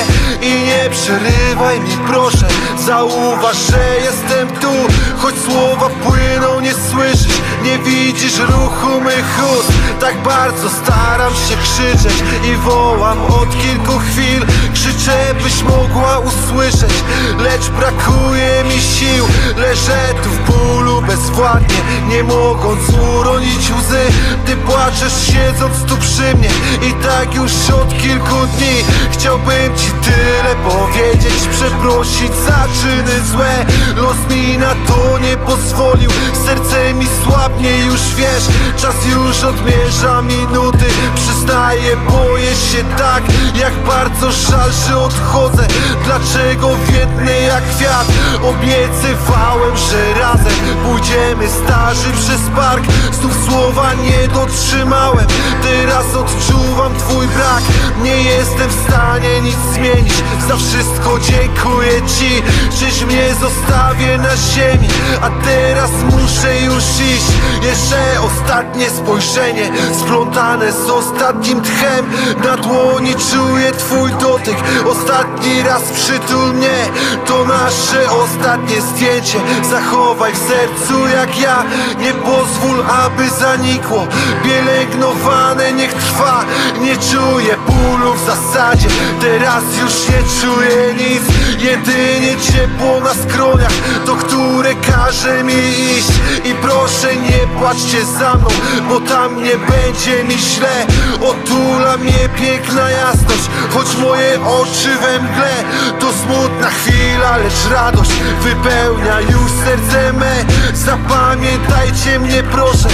I nie przerywaj mi proszę. Zauważ, że jestem tu Choć słowa płyną, nie słyszysz. Nie widzisz ruchu mych ust. Tak bardzo staram się krzyczeć I wołam od kilku chwil. Krzyczę, byś mogła usłyszeć Lecz brakuje mi sił. Leżę tu w bólu bezwładnie Nie mogąc uronić łzy. Ty płaczesz siedząc tu przy mnie I tak już od kilku dni Chciałbym ci tyle powiedzieć Przeprosić za czyny złe. Los mi na to nie pozwolił Serce mi słabnie już wiesz Czas już odmierza minuty Przyznaję, boję się tak Jak bardzo żal, że odchodzę. Dlaczego wiednę jak kwiat Obiecywałem, że razem Pójdziemy starzy przez park. Znów słowa nie dotrzymałem Teraz odczuwam twój brak. Nie jestem w stanie nic zmienić. Za wszystko dziękuję ci. Czyś mnie zostawię na ziemi? A teraz muszę już iść. Jeszcze ostatnie spojrzenie Splątane z ostatnim tchem. Na dłoni czuję twój dotyk. Ostatni raz przytul mnie. To nasze ostatnie zdjęcie. Zachowaj w sercu jak ja. Nie pozwól, aby zanikło. Pielęgnowane niech trwa. Nie czuję bólu w zasadzie Teraz już nie czuję nic. Jedynie ciepło na skroniach To które każe mi iść. I proszę nie płaczcie za mną Bo tam nie będzie mi źle. Otula mnie piękna jasność Choć moje oczy we mgle. To smutna chwila, lecz radość Wypełnia już serce me. Zapamiętajcie mnie proszę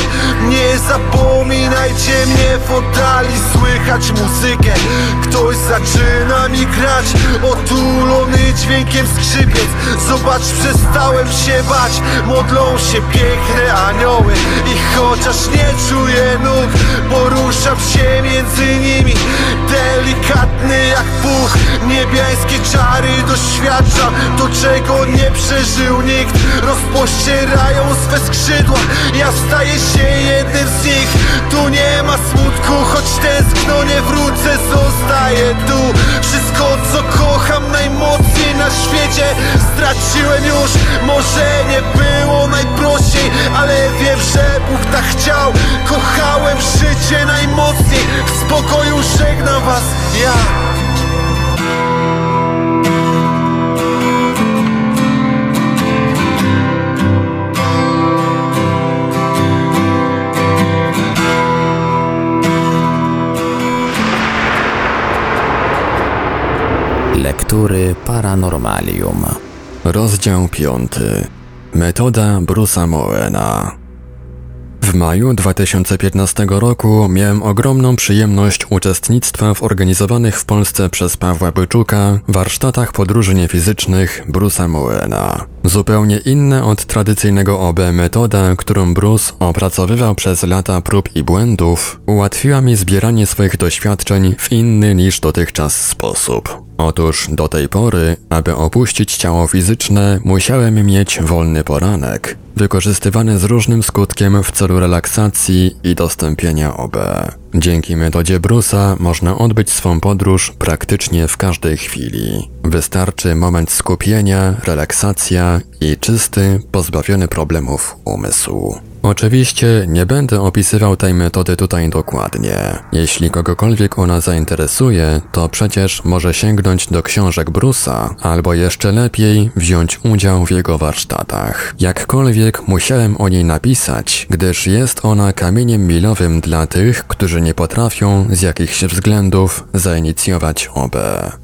Nie zapominajcie mnie w oddali Słychać muzykę. Ktoś zaczyna mi grać Otulony dźwiękiem skrzypiec. Zobacz, przestałem się bać. Modlą się piękne anioły. I chociaż nie czuję nóg Poruszam się między nimi. Delikatny jak puch. Niebiańskie czary doświadczam To czego nie przeżył nikt. Rozpościerają swe skrzydła. Ja staję się jednym z nich. Tu nie ma smutku Choć tęskno nie wrócę Zostaję tu. Wszystko co kocham najmocniej na świecie. Straciłem już Może nie było najprościej Ale wiem, że Bóg tak chciał. Kochałem życie najmocniej. W spokoju żegnam was ja Paranormalium. Rozdział 5. Metoda Bruce'a Moena. W maju 2015 roku miałem ogromną przyjemność uczestnictwa w organizowanych w Polsce przez Pawła Byczuka warsztatach podróży niefizycznych Bruce'a Moena. Zupełnie inna od tradycyjnego OB metoda, którą Bruce opracowywał przez lata prób i błędów, ułatwiła mi zbieranie swoich doświadczeń w inny niż dotychczas sposób. Otóż do tej pory, aby opuścić ciało fizyczne, musiałem mieć wolny poranek, wykorzystywany z różnym skutkiem w celu relaksacji i dostępienia OB. Dzięki metodzie Brusa można odbyć swą podróż praktycznie w każdej chwili. Wystarczy moment skupienia, relaksacja i czysty, pozbawiony problemów umysł. Oczywiście nie będę opisywał tej metody tutaj dokładnie. Jeśli kogokolwiek ona zainteresuje, to przecież może sięgnąć do książek Brusa, albo jeszcze lepiej wziąć udział w jego warsztatach. Jakkolwiek musiałem o niej napisać, gdyż jest ona kamieniem milowym dla tych, którzy nie potrafią z jakichś względów zainicjować OB.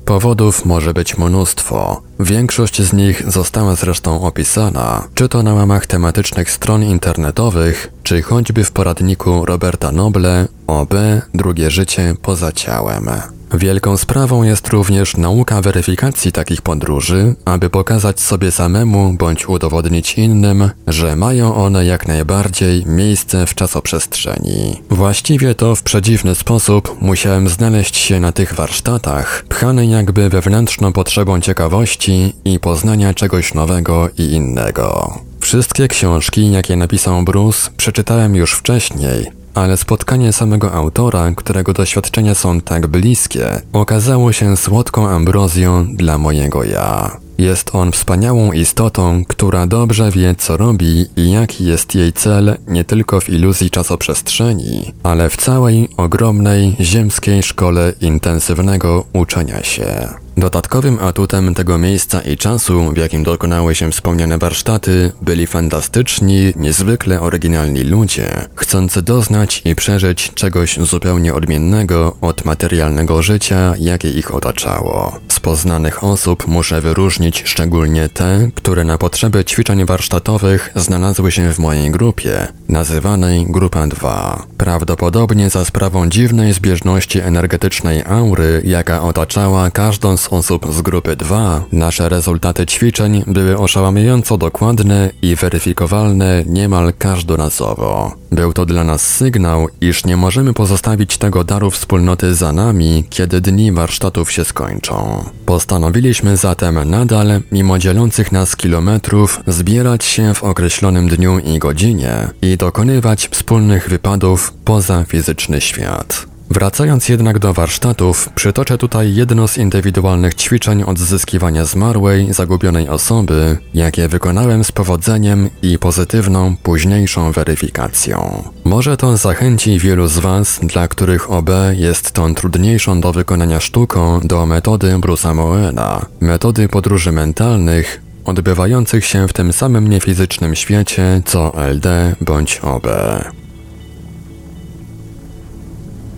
Powodów może być mnóstwo. Większość z nich została zresztą opisana, czy to na łamach tematycznych stron internetowych, czy choćby w poradniku Roberta Noble OB Drugie życie poza ciałem. Wielką sprawą jest również nauka weryfikacji takich podróży, aby pokazać sobie samemu bądź udowodnić innym, że mają one jak najbardziej miejsce w czasoprzestrzeni. Właściwie to w przedziwny sposób musiałem znaleźć się na tych warsztatach, pchany jakby wewnętrzną potrzebą ciekawości i poznania czegoś nowego i innego. Wszystkie książki, jakie napisał Bruce, przeczytałem już wcześniej, ale spotkanie samego autora, którego doświadczenia są tak bliskie, okazało się słodką ambrozją dla mojego ja. Jest on wspaniałą istotą, która dobrze wie, co robi i jaki jest jej cel nie tylko w iluzji czasoprzestrzeni, ale w całej ogromnej ziemskiej szkole intensywnego uczenia się. Dodatkowym atutem tego miejsca i czasu, w jakim dokonały się wspomniane warsztaty, byli fantastyczni, niezwykle oryginalni ludzie, chcący doznać i przeżyć czegoś zupełnie odmiennego od materialnego życia, jakie ich otaczało. Z poznanych osób muszę wyróżnić szczególnie te, które na potrzeby ćwiczeń warsztatowych znalazły się w mojej grupie, nazywanej Grupa 2. Prawdopodobnie za sprawą dziwnej zbieżności energetycznej aury, jaka otaczała każdą z osób z grupy 2, nasze rezultaty ćwiczeń były oszałamiająco dokładne i weryfikowalne niemal każdorazowo. Był to dla nas sygnał, iż nie możemy pozostawić tego daru wspólnoty za nami, kiedy dni warsztatów się skończą. Postanowiliśmy zatem nadal, mimo dzielących nas kilometrów, zbierać się w określonym dniu i godzinie i dokonywać wspólnych wypadów poza fizyczny świat. Wracając jednak do warsztatów, przytoczę tutaj jedno z indywidualnych ćwiczeń odzyskiwania zmarłej, zagubionej osoby, jakie wykonałem z powodzeniem i pozytywną, późniejszą weryfikacją. Może to zachęci wielu z Was, dla których OB jest tą trudniejszą do wykonania sztuką, do metody Bruce'a Moena, metody podróży mentalnych, odbywających się w tym samym niefizycznym świecie co LD bądź OB.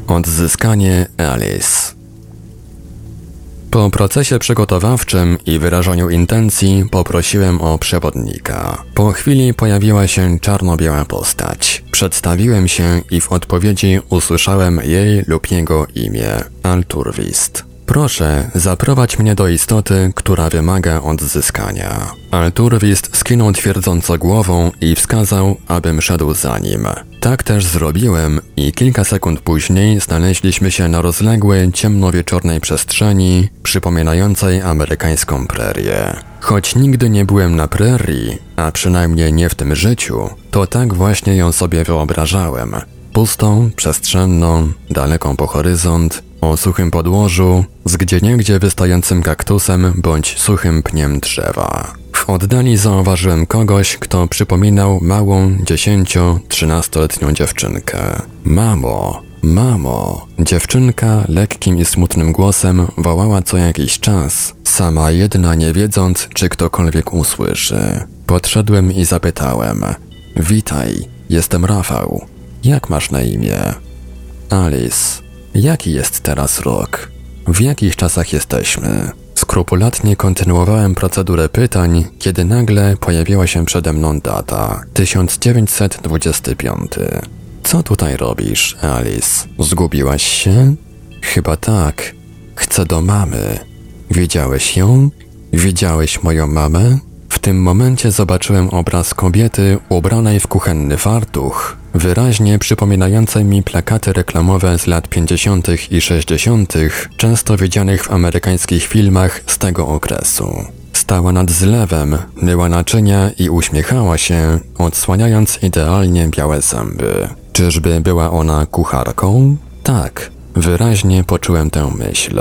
Odzyskanie Alice. Po procesie przygotowawczym i wyrażaniu intencji poprosiłem o przewodnika. Po chwili pojawiła się czarno-biała postać. Przedstawiłem się i w odpowiedzi usłyszałem jej lub jego imię Alturwist. Proszę, zaprowadź mnie do istoty, która wymaga odzyskania. Alturwist skinął twierdząco głową i wskazał, abym szedł za nim. Tak też zrobiłem i kilka sekund później znaleźliśmy się na rozległej, ciemnowieczornej przestrzeni, przypominającej amerykańską prerię. Choć nigdy nie byłem na prerii, a przynajmniej nie w tym życiu, to tak właśnie ją sobie wyobrażałem. Pustą, przestrzenną, daleką po horyzont, o suchym podłożu, z gdzieniegdzie wystającym kaktusem bądź suchym pniem drzewa. W oddali zauważyłem kogoś, kto przypominał małą, dziesięcio-trzynastoletnią dziewczynkę. Mamo, mamo! Dziewczynka lekkim i smutnym głosem wołała co jakiś czas, sama jedna nie wiedząc, czy ktokolwiek usłyszy. Podszedłem i zapytałem: Witaj, jestem Rafał. Jak masz na imię? Alice. Jaki jest teraz rok? W jakich czasach jesteśmy? Skrupulatnie kontynuowałem procedurę pytań, kiedy nagle pojawiła się przede mną data 1925. Co tutaj robisz, Alice? Zgubiłaś się? Chyba tak. Chcę do mamy. Widziałeś ją? Widziałeś moją mamę? W tym momencie zobaczyłem obraz kobiety ubranej w kuchenny fartuch, wyraźnie przypominającej mi plakaty reklamowe z lat 50. i 60., często widzianych w amerykańskich filmach z tego okresu. Stała nad zlewem, myła naczynia i uśmiechała się, odsłaniając idealnie białe zęby. Czyżby była ona kucharką? Tak, wyraźnie poczułem tę myśl.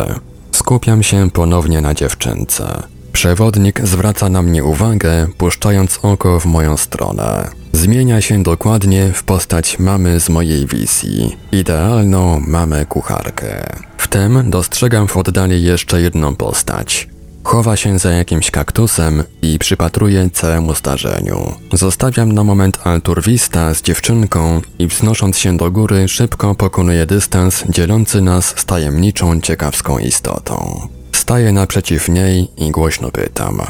Skupiam się ponownie na dziewczynce. Przewodnik zwraca na mnie uwagę, puszczając oko w moją stronę. Zmienia się dokładnie w postać mamy z mojej wizji. Idealną mamę kucharkę. Wtem dostrzegam w oddali jeszcze jedną postać. Chowa się za jakimś kaktusem i przypatruje całemu zdarzeniu. Zostawiam na moment Alturwista z dziewczynką i wznosząc się do góry szybko pokonuję dystans dzielący nas z tajemniczą, ciekawską istotą. Staję naprzeciw niej i głośno pytam: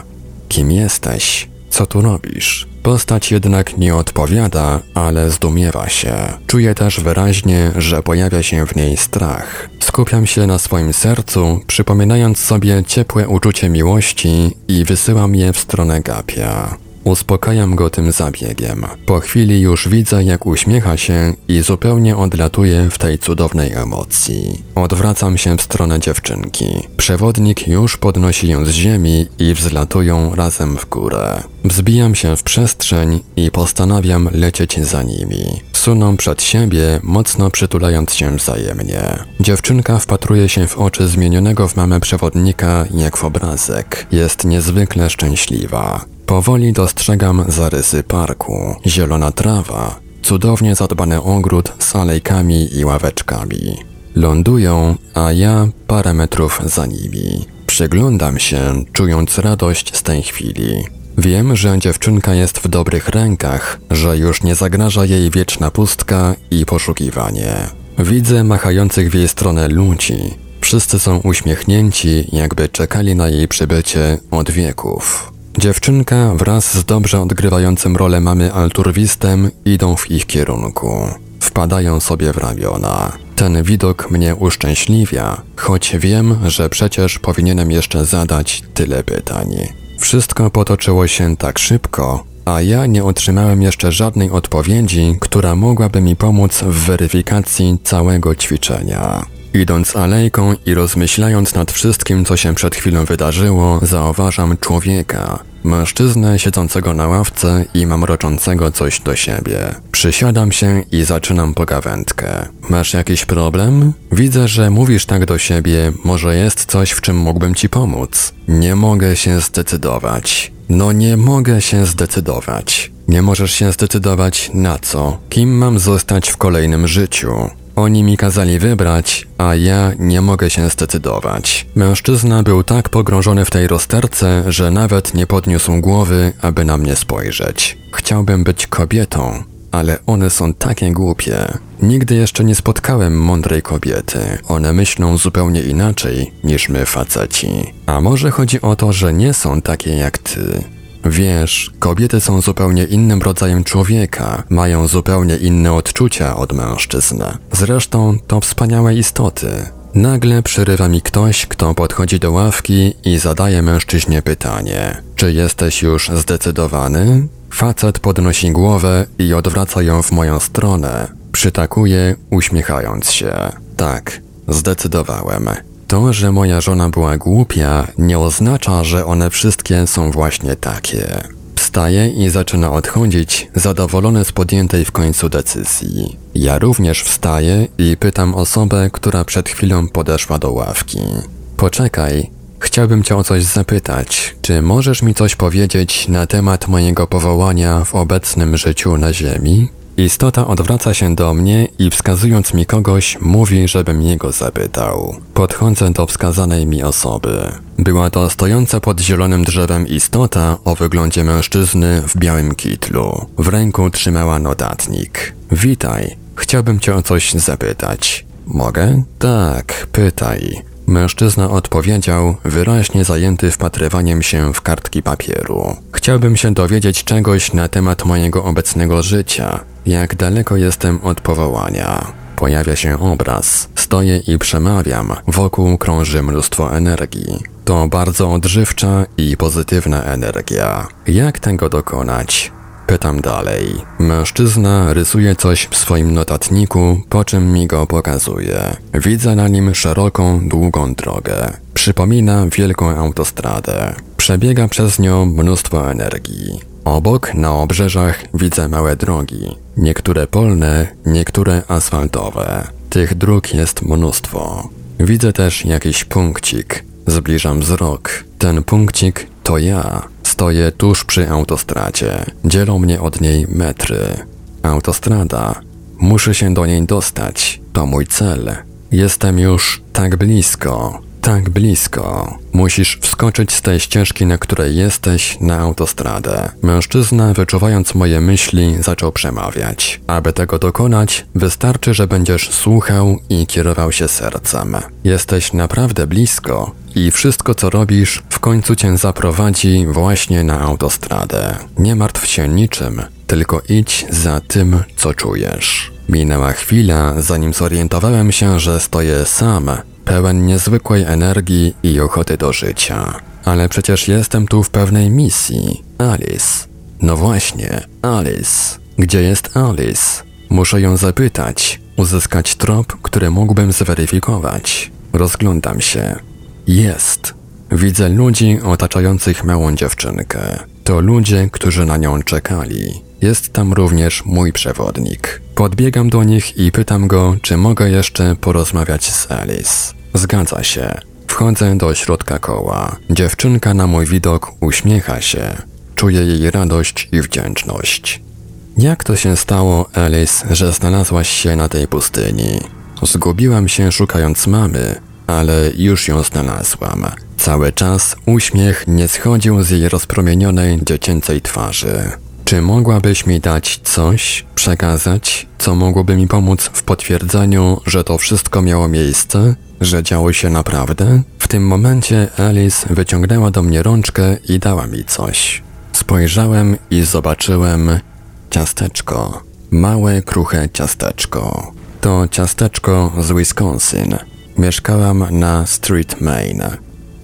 Kim jesteś? Co tu robisz? Postać jednak nie odpowiada, ale zdumiewa się. Czuję też wyraźnie, że pojawia się w niej strach. Skupiam się na swoim sercu, przypominając sobie ciepłe uczucie miłości i wysyłam je w stronę Gapia. Uspokajam go tym zabiegiem. Po chwili już widzę, jak uśmiecha się i zupełnie odlatuje w tej cudownej emocji. Odwracam się w stronę dziewczynki. Przewodnik już podnosi ją z ziemi i wzlatują razem w górę. Wzbijam się w przestrzeń i postanawiam lecieć za nimi. Suną przed siebie, mocno przytulając się wzajemnie. Dziewczynka wpatruje się w oczy zmienionego w mamę przewodnika jak w obrazek. Jest niezwykle szczęśliwa. Powoli dostrzegam zarysy parku. Zielona trawa, cudownie zadbany ogród z alejkami i ławeczkami. Lądują, a ja parę metrów za nimi. Przyglądam się, czując radość z tej chwili. Wiem, że dziewczynka jest w dobrych rękach, że już nie zagraża jej wieczna pustka i poszukiwanie. Widzę machających w jej stronę ludzi. Wszyscy są uśmiechnięci, jakby czekali na jej przybycie od wieków. Dziewczynka wraz z dobrze odgrywającym rolę mamy alturwistem idą w ich kierunku. Wpadają sobie w ramiona. Ten widok mnie uszczęśliwia, choć wiem, że przecież powinienem jeszcze zadać tyle pytań. Wszystko potoczyło się tak szybko, a ja nie otrzymałem jeszcze żadnej odpowiedzi, która mogłaby mi pomóc w weryfikacji całego ćwiczenia. Idąc alejką i rozmyślając nad wszystkim, co się przed chwilą wydarzyło, zauważam człowieka. Mężczyznę siedzącego na ławce i mamroczącego coś do siebie. Przysiadam się i zaczynam pogawędkę. Masz jakiś problem? Widzę, że mówisz tak do siebie, może jest coś, w czym mógłbym ci pomóc. Nie mogę się zdecydować. No nie mogę się zdecydować. Nie możesz się zdecydować na co? Kim mam zostać w kolejnym życiu? Oni mi kazali wybrać, a ja nie mogę się zdecydować. Mężczyzna był tak pogrążony w tej rozterce, że nawet nie podniósł głowy, aby na mnie spojrzeć. Chciałbym być kobietą, ale one są takie głupie. Nigdy jeszcze nie spotkałem mądrej kobiety. One myślą zupełnie inaczej niż my faceci. A może chodzi o to, że nie są takie jak ty. Wiesz, kobiety są zupełnie innym rodzajem człowieka, mają zupełnie inne odczucia od mężczyzn. Zresztą to wspaniałe istoty. Nagle przerywa mi ktoś, kto podchodzi do ławki i zadaje mężczyźnie pytanie: Czy jesteś już zdecydowany? Facet podnosi głowę i odwraca ją w moją stronę. Przytakuje, uśmiechając się. Tak, zdecydowałem. To, że moja żona była głupia, nie oznacza, że one wszystkie są właśnie takie. Wstaje i zaczyna odchodzić, zadowolony z podjętej w końcu decyzji. Ja również wstaję i pytam osobę, która przed chwilą podeszła do ławki. Poczekaj, chciałbym cię o coś zapytać. Czy możesz mi coś powiedzieć na temat mojego powołania w obecnym życiu na Ziemi? Istota odwraca się do mnie i wskazując mi kogoś, mówi, żebym jego zapytał. Podchodzę do wskazanej mi osoby. Była to stojąca pod zielonym drzewem istota o wyglądzie mężczyzny w białym kitlu. W ręku trzymała notatnik. Witaj, chciałbym cię o coś zapytać. Mogę? Tak, pytaj. Mężczyzna odpowiedział, wyraźnie zajęty wpatrywaniem się w kartki papieru. Chciałbym się dowiedzieć czegoś na temat mojego obecnego życia. Jak daleko jestem od powołania? Pojawia się obraz. Stoję i przemawiam. Wokół krąży mnóstwo energii. To bardzo odżywcza i pozytywna energia. Jak tego dokonać? Pytam dalej. Mężczyzna rysuje coś w swoim notatniku, po czym mi go pokazuje. Widzę na nim szeroką, długą drogę. Przypomina wielką autostradę. Przebiega przez nią mnóstwo energii. Obok, na obrzeżach, widzę małe drogi. Niektóre polne, niektóre asfaltowe. Tych dróg jest mnóstwo. Widzę też jakiś punkcik. Zbliżam wzrok. Ten punkcik to ja. Stoję tuż przy autostradzie. Dzielą mnie od niej metry. Autostrada. Muszę się do niej dostać. To mój cel. Jestem już tak blisko. Tak blisko. Musisz wskoczyć z tej ścieżki, na której jesteś, na autostradę. Mężczyzna, wyczuwając moje myśli, zaczął przemawiać. Aby tego dokonać, wystarczy, że będziesz słuchał i kierował się sercem. Jesteś naprawdę blisko i wszystko, co robisz, w końcu cię zaprowadzi właśnie na autostradę. Nie martw się niczym, tylko idź za tym, co czujesz. Minęła chwila, zanim zorientowałem się, że stoję sam, pełen niezwykłej energii i ochoty do życia. Ale przecież jestem tu w pewnej misji. Alice. No właśnie, Alice. Gdzie jest Alice? Muszę ją zapytać, uzyskać trop, który mógłbym zweryfikować. Rozglądam się. Jest. Widzę ludzi otaczających małą dziewczynkę. To ludzie, którzy na nią czekali. Jest tam również mój przewodnik. Podbiegam do nich i pytam go, czy mogę jeszcze porozmawiać z Alice. Zgadza się. Wchodzę do środka koła. Dziewczynka na mój widok uśmiecha się. Czuję jej radość i wdzięczność. Jak to się stało, Alice, że znalazłaś się na tej pustyni? Zgubiłam się szukając mamy, ale już ją znalazłam. Cały czas uśmiech nie schodził z jej rozpromienionej dziecięcej twarzy. Czy mogłabyś mi dać coś, przekazać, co mogłoby mi pomóc w potwierdzeniu, że to wszystko miało miejsce, że działo się naprawdę? W tym momencie Alice wyciągnęła do mnie rączkę i dała mi coś. Spojrzałem i zobaczyłem ciasteczko. Małe, kruche ciasteczko. To ciasteczko z Wisconsin. Mieszkałam na Street Main.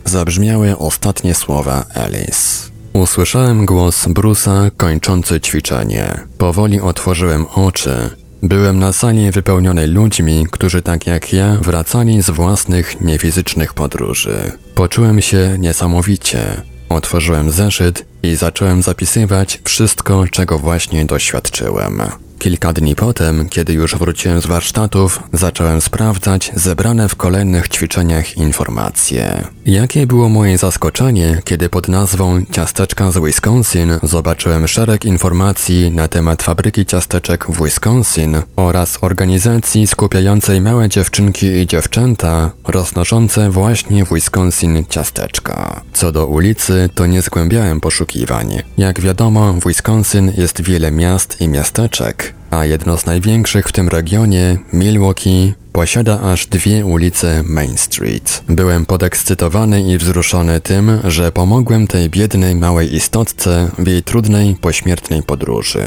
Zabrzmiały ostatnie słowa Alice. Usłyszałem głos Brusa kończący ćwiczenie. Powoli otworzyłem oczy Byłem na sali wypełnionej ludźmi, którzy tak jak ja wracali z własnych niefizycznych podróży. Poczułem się niesamowicie. Otworzyłem zeszyt i zacząłem zapisywać wszystko, czego właśnie doświadczyłem. Kilka dni potem, kiedy już wróciłem z warsztatów, zacząłem sprawdzać zebrane w kolejnych ćwiczeniach informacje. Jakie było moje zaskoczenie, kiedy pod nazwą Ciasteczka z Wisconsin zobaczyłem szereg informacji na temat fabryki ciasteczek w Wisconsin oraz organizacji skupiającej małe dziewczynki i dziewczęta roznoszące właśnie w Wisconsin ciasteczka. Co do ulicy, to nie zgłębiałem poszukiwań. Jak wiadomo, w Wisconsin jest wiele miast i miasteczek, a jedno z największych w tym regionie, Milwaukee, posiada aż dwie ulice Main Street. Byłem podekscytowany i wzruszony tym, że pomogłem tej biednej małej istotce w jej trudnej, pośmiertnej podróży.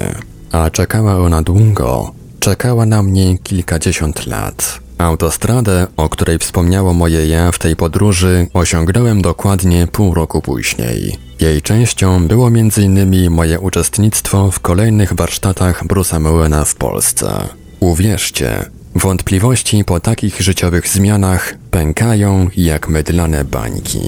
A czekała ona długo. Czekała na mnie kilkadziesiąt lat. Autostradę, o której wspomniało moje ja w tej podróży, osiągnąłem dokładnie pół roku później. Jej częścią było m.in. moje uczestnictwo w kolejnych warsztatach Bruce'a Mowena w Polsce. Uwierzcie, wątpliwości po takich życiowych zmianach pękają jak mydlane bańki.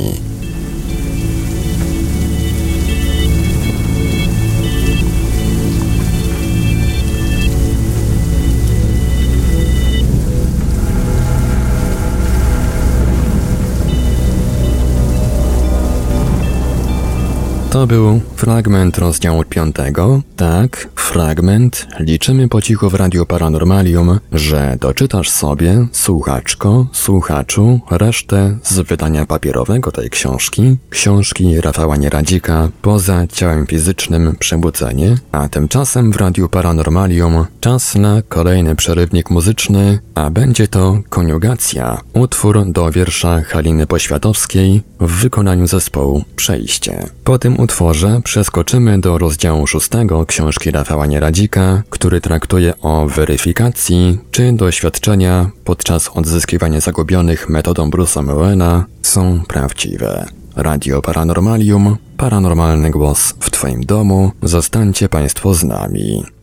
To był fragment rozdziału piątego. Tak, fragment. Liczymy po cichu w Radiu Paranormalium, że doczytasz sobie, słuchaczko, słuchaczu, resztę z wydania papierowego tej książki, książki Rafała Nieradzika Poza ciałem fizycznym przebudzenie, a tymczasem w Radiu Paranormalium czas na kolejny przerywnik muzyczny, a będzie to koniugacja, utwór do wiersza Haliny Poświatowskiej w wykonaniu zespołu Przejście. Po tym utworze przeskoczymy do rozdziału szóstego książki Rafała Nieradzika, który traktuje o weryfikacji, czy doświadczenia podczas odzyskiwania zagubionych metodą Bruce'a Mowena są prawdziwe. Radio Paranormalium, paranormalny głos w Twoim domu, zostańcie Państwo z nami.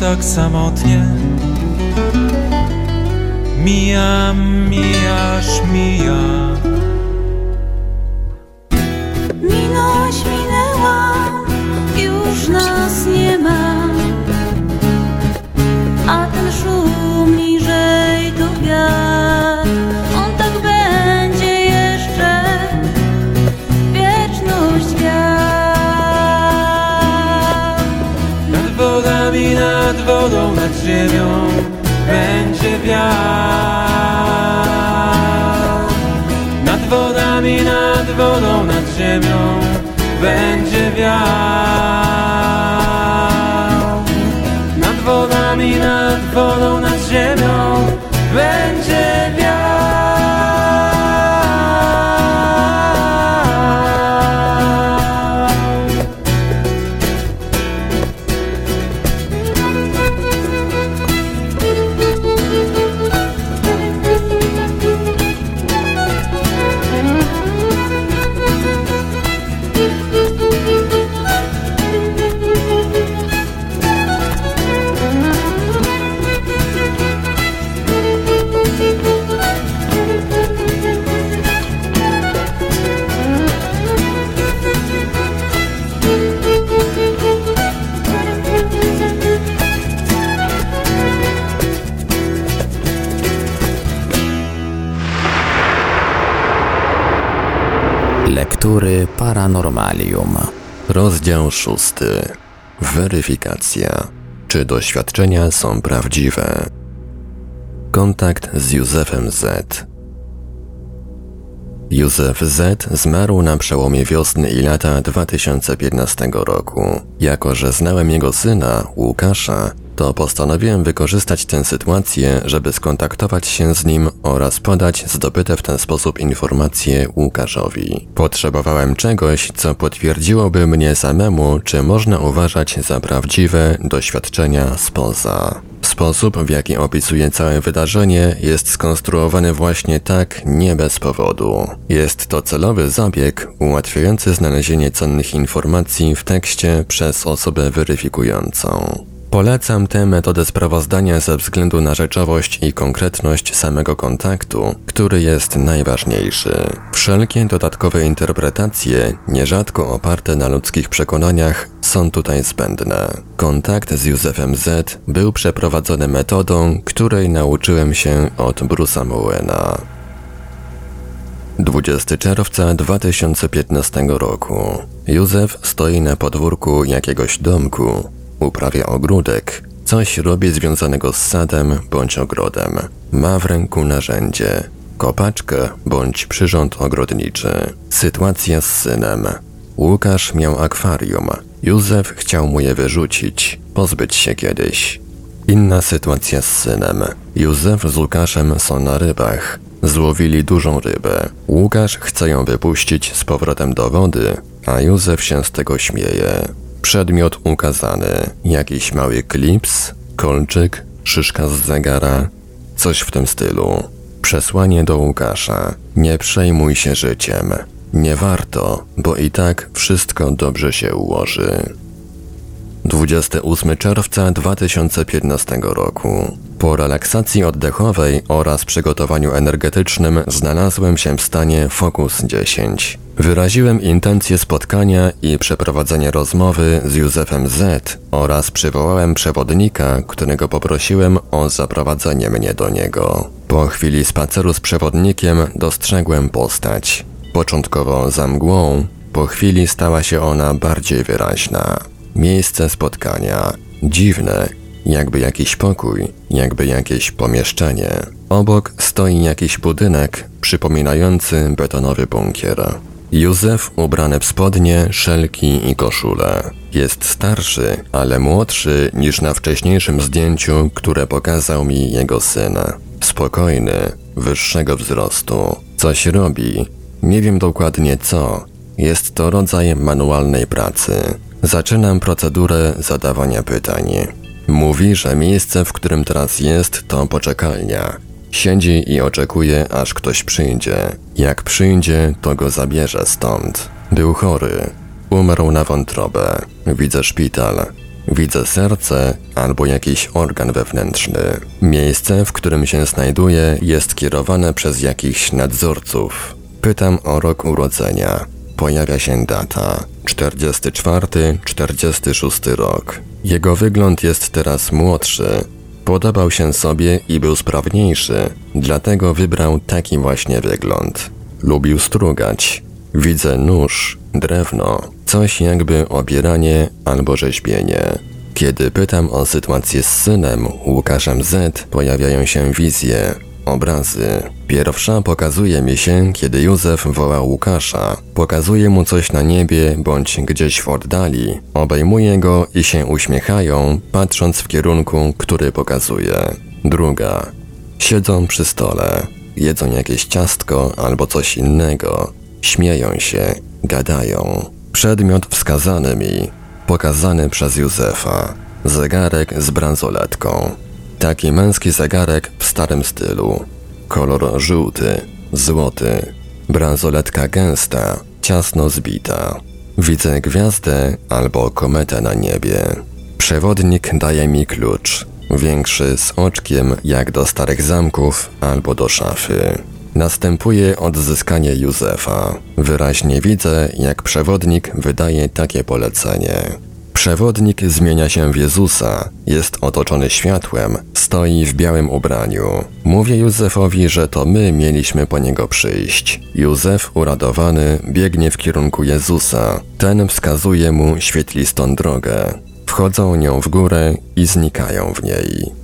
Tak samotnie. Rozdział szósty. Weryfikacja. Czy doświadczenia są prawdziwe? Kontakt z Józefem Z. Józef Z zmarł na przełomie wiosny i lata 2015 roku. Jako, że znałem jego syna, Łukasza, to postanowiłem wykorzystać tę sytuację, żeby skontaktować się z nim oraz podać zdobyte w ten sposób informacje Łukaszowi. Potrzebowałem czegoś, co potwierdziłoby mnie samemu, czy można uważać za prawdziwe doświadczenia spoza. Sposób, w jaki opisuję całe wydarzenie, jest skonstruowany właśnie tak, nie bez powodu. Jest to celowy zabieg ułatwiający znalezienie cennych informacji w tekście przez osobę weryfikującą. Polecam tę metodę sprawozdania ze względu na rzeczowość i konkretność samego kontaktu, który jest najważniejszy. Wszelkie dodatkowe interpretacje, nierzadko oparte na ludzkich przekonaniach, są tutaj zbędne. Kontakt z Józefem Z był przeprowadzony metodą, której nauczyłem się od Bruce'a Mowena. 20 czerwca 2015 roku. Józef stoi na podwórku jakiegoś domku, uprawia ogródek, coś robi związanego z sadem bądź ogrodem. Ma w ręku narzędzie, kopaczkę bądź przyrząd ogrodniczy. Sytuacja z synem. Łukasz miał akwarium. Józef chciał mu je wyrzucić, pozbyć się kiedyś. Inna sytuacja z synem. Józef z Łukaszem są na rybach. Złowili dużą rybę. Łukasz chce ją wypuścić z powrotem do wody, a Józef się z tego śmieje. Przedmiot ukazany. Jakiś mały klips, kolczyk, szyszka z zegara, coś w tym stylu. Przesłanie do Łukasza. Nie przejmuj się życiem. Nie warto, bo i tak wszystko dobrze się ułoży. 28 czerwca 2015 roku. Po relaksacji oddechowej oraz przygotowaniu energetycznym znalazłem się w stanie Focus 10. Wyraziłem intencję spotkania i przeprowadzenia rozmowy z Józefem Z oraz przywołałem przewodnika, którego poprosiłem o zaprowadzenie mnie do niego. Po chwili spaceru z przewodnikiem dostrzegłem postać. Początkowo za mgłą, po chwili stała się ona bardziej wyraźna. Miejsce spotkania. Dziwne, jakby jakiś pokój, jakby jakieś pomieszczenie. Obok stoi jakiś budynek przypominający betonowy bunkier. Józef ubrany w spodnie, szelki i koszulę. Jest starszy, ale młodszy niż na wcześniejszym zdjęciu, które pokazał mi jego syn. Spokojny, wyższego wzrostu. Coś robi. Nie wiem dokładnie co. Jest to rodzaj manualnej pracy. Zaczynam procedurę zadawania pytań. Mówi, że miejsce, w którym teraz jest, to poczekalnia. Siedzi i oczekuje, aż ktoś przyjdzie. Jak przyjdzie, to go zabierze stąd. Był chory. Umarł na wątrobę. Widzę szpital. Widzę serce albo jakiś organ wewnętrzny. Miejsce, w którym się znajduje, jest kierowane przez jakichś nadzorców. Pytam o rok urodzenia. Pojawia się data 44-46 rok. Jego wygląd jest teraz młodszy. Podobał się sobie i był sprawniejszy, dlatego wybrał taki właśnie wygląd. Lubił strugać. Widzę nóż, drewno, coś jakby obieranie albo rzeźbienie. Kiedy pytam o sytuację z synem, Łukaszem Z, pojawiają się wizje, obrazy. Pierwsza pokazuje mi się, kiedy Józef woła Łukasza. Pokazuje mu coś na niebie bądź gdzieś w oddali. Obejmuje go i się uśmiechają, patrząc w kierunku, który pokazuje. Druga. Siedzą przy stole. Jedzą jakieś ciastko albo coś innego. Śmieją się, gadają. Przedmiot wskazany mi, pokazany przez Józefa. Zegarek z bransoletką. Taki męski zegarek w starym stylu. Kolor żółty, złoty. Bransoletka gęsta, ciasno zbita. Widzę gwiazdę albo kometę na niebie. Przewodnik daje mi klucz. Większy z oczkiem jak do starych zamków albo do szafy. Następuje odzyskanie Józefa. Wyraźnie widzę, jak przewodnik wydaje takie polecenie. Przewodnik zmienia się w Jezusa, jest otoczony światłem, stoi w białym ubraniu. Mówię Józefowi, że to my mieliśmy po niego przyjść. Józef, uradowany, biegnie w kierunku Jezusa. Ten wskazuje mu świetlistą drogę. Wchodzą nią w górę i znikają w niej.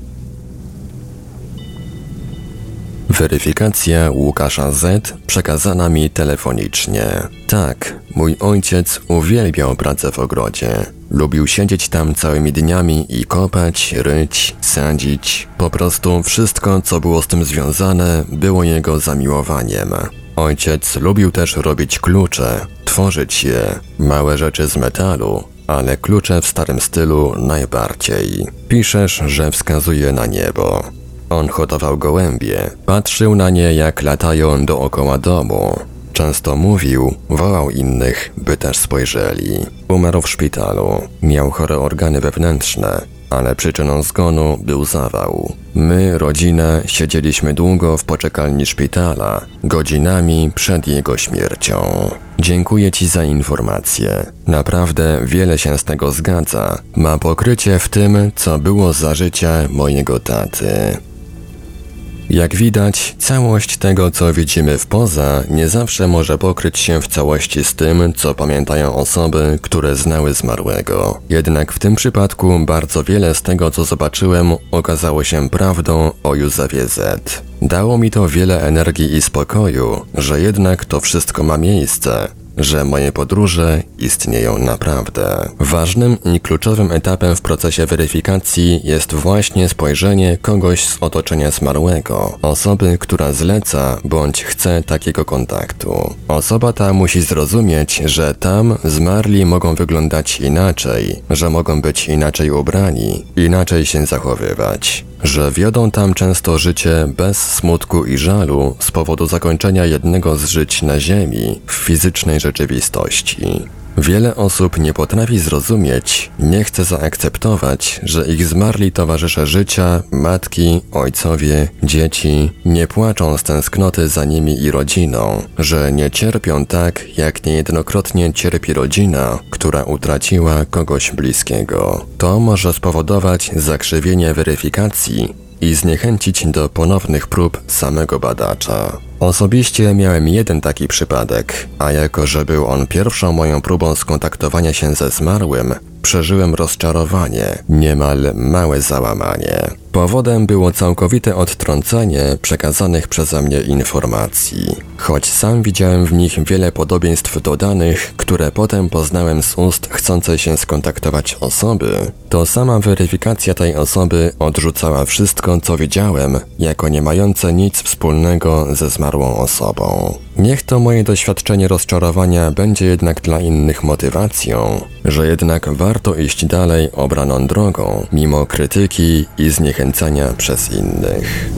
Weryfikacja Łukasza Z przekazana mi telefonicznie. Tak, mój ojciec uwielbiał pracę w ogrodzie. Lubił siedzieć tam całymi dniami i kopać, ryć, sadzić. Po prostu wszystko, co było z tym związane, było jego zamiłowaniem. Ojciec lubił też robić klucze, tworzyć je, małe rzeczy z metalu, ale klucze w starym stylu najbardziej. Piszesz, że wskazuje na niebo. On hodował gołębie, patrzył na nie jak latają dookoła domu. Często mówił, wołał innych, by też spojrzeli. Umarł w szpitalu, miał chore organy wewnętrzne, ale przyczyną zgonu był zawał. My, rodzina, siedzieliśmy długo w poczekalni szpitala, godzinami przed jego śmiercią. Dziękuję Ci za informację. Naprawdę wiele się z tego zgadza. Ma pokrycie w tym, co było za życia mojego taty. Jak widać, całość tego, co widzimy w poza, nie zawsze może pokryć się w całości z tym, co pamiętają osoby, które znały zmarłego. Jednak w tym przypadku bardzo wiele z tego, co zobaczyłem, okazało się prawdą o Józefie Z. Dało mi to wiele energii i spokoju, że jednak to wszystko ma miejsce, że moje podróże istnieją naprawdę. Ważnym i kluczowym etapem w procesie weryfikacji jest właśnie spojrzenie kogoś z otoczenia zmarłego, osoby, która zleca bądź chce takiego kontaktu. Osoba ta musi zrozumieć, że tam zmarli mogą wyglądać inaczej, że mogą być inaczej ubrani, inaczej się zachowywać że wiodą tam często życie bez smutku i żalu z powodu zakończenia jednego z żyć na Ziemi w fizycznej rzeczywistości. Wiele osób nie potrafi zrozumieć, nie chce zaakceptować, że ich zmarli towarzysze życia, matki, ojcowie, dzieci nie płaczą z tęsknoty za nimi i rodziną, że nie cierpią tak, jak niejednokrotnie cierpi rodzina, która utraciła kogoś bliskiego. To może spowodować zakrzywienie weryfikacji i zniechęcić do ponownych prób samego badacza. Osobiście miałem jeden taki przypadek, a jako że był on pierwszą moją próbą skontaktowania się ze zmarłym, przeżyłem rozczarowanie, niemal małe załamanie. Powodem było całkowite odtrącenie przekazanych przeze mnie informacji. Choć sam widziałem w nich wiele podobieństw do danych, które potem poznałem z ust chcącej się skontaktować osoby, to sama weryfikacja tej osoby odrzucała wszystko, co widziałem, jako nie mające nic wspólnego ze zmarłą osobą. Niech to moje doświadczenie rozczarowania będzie jednak dla innych motywacją, że jednak warto iść dalej obraną drogą, mimo krytyki i zniechęcania przez innych.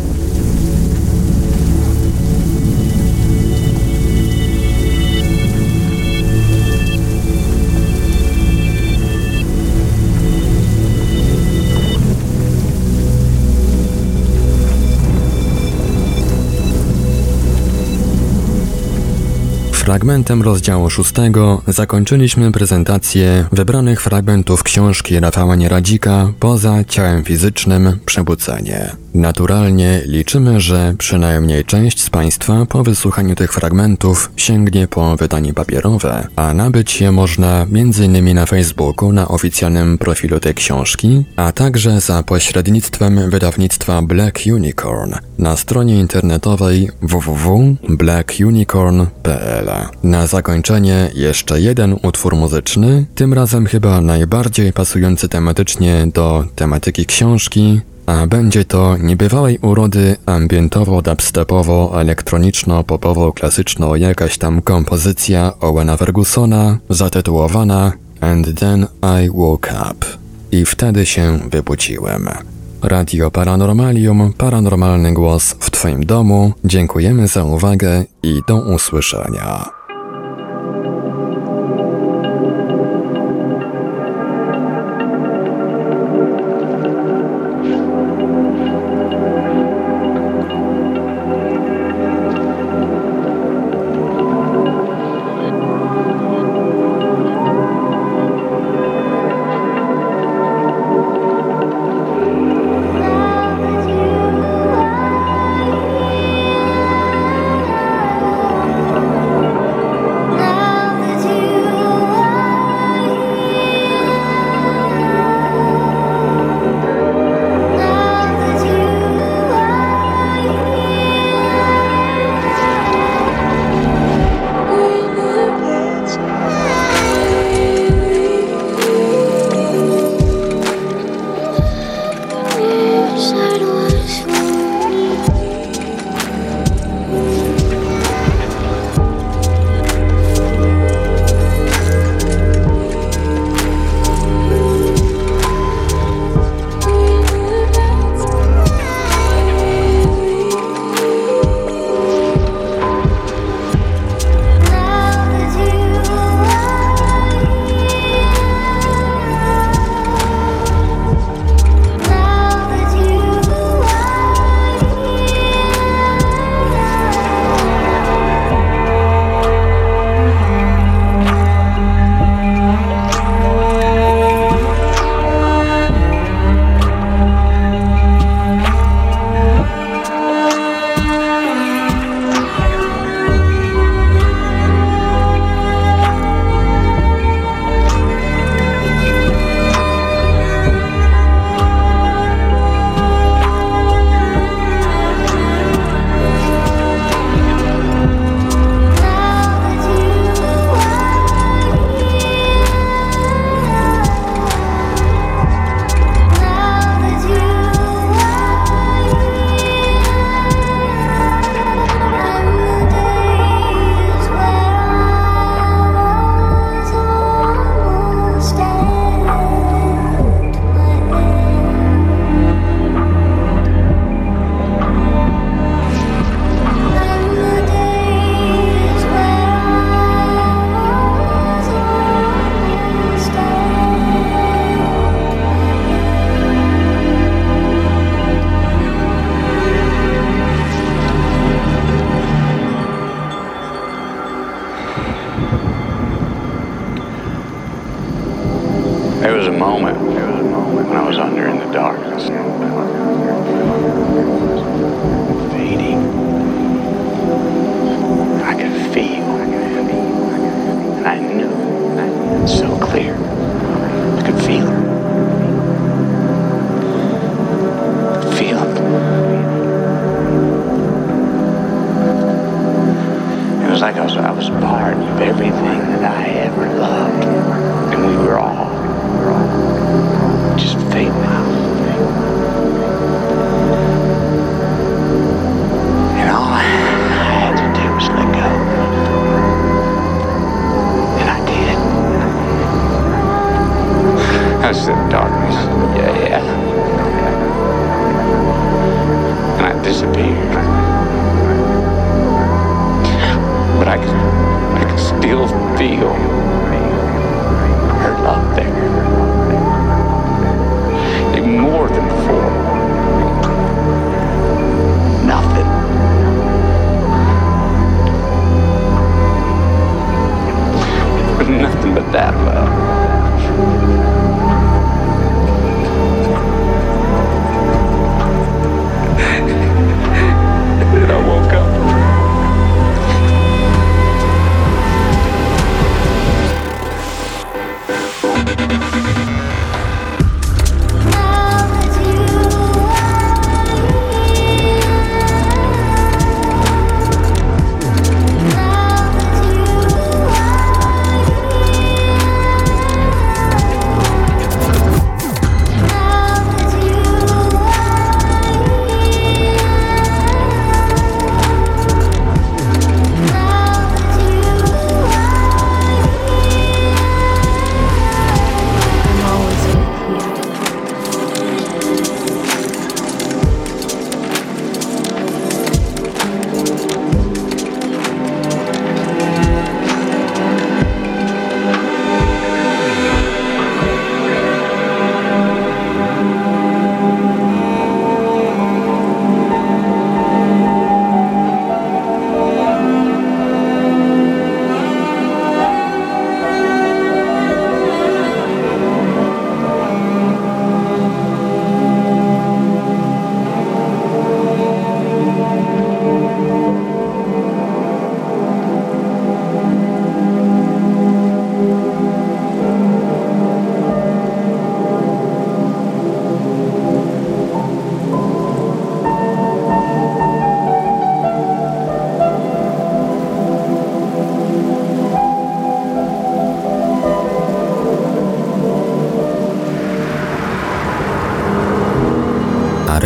Fragmentem rozdziału szóstego zakończyliśmy prezentację wybranych fragmentów książki Rafała Nieradzika Poza ciałem fizycznym przebudzenie. Naturalnie liczymy, że przynajmniej część z Państwa po wysłuchaniu tych fragmentów sięgnie po wydanie papierowe, a nabyć je można m.in. na Facebooku na oficjalnym profilu tej książki, a także za pośrednictwem wydawnictwa Black Unicorn na stronie internetowej www.blackunicorn.pl. Na zakończenie jeszcze jeden utwór muzyczny, tym razem chyba najbardziej pasujący tematycznie do tematyki książki, a będzie to niebywałej urody ambientowo-dubstepowo-elektroniczno-popowo-klasyczno jakaś tam kompozycja Owena Fergusona zatytułowana And Then I Woke Up. I wtedy się wybudziłem. Radio Paranormalium, paranormalny głos w Twoim domu. Dziękujemy za uwagę i do usłyszenia.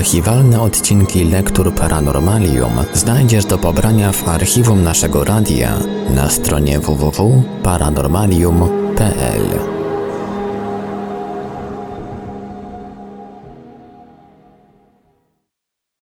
archiwalne odcinki lektur Paranormalium znajdziesz do pobrania w archiwum naszego radia na stronie www.paranormalium.pl.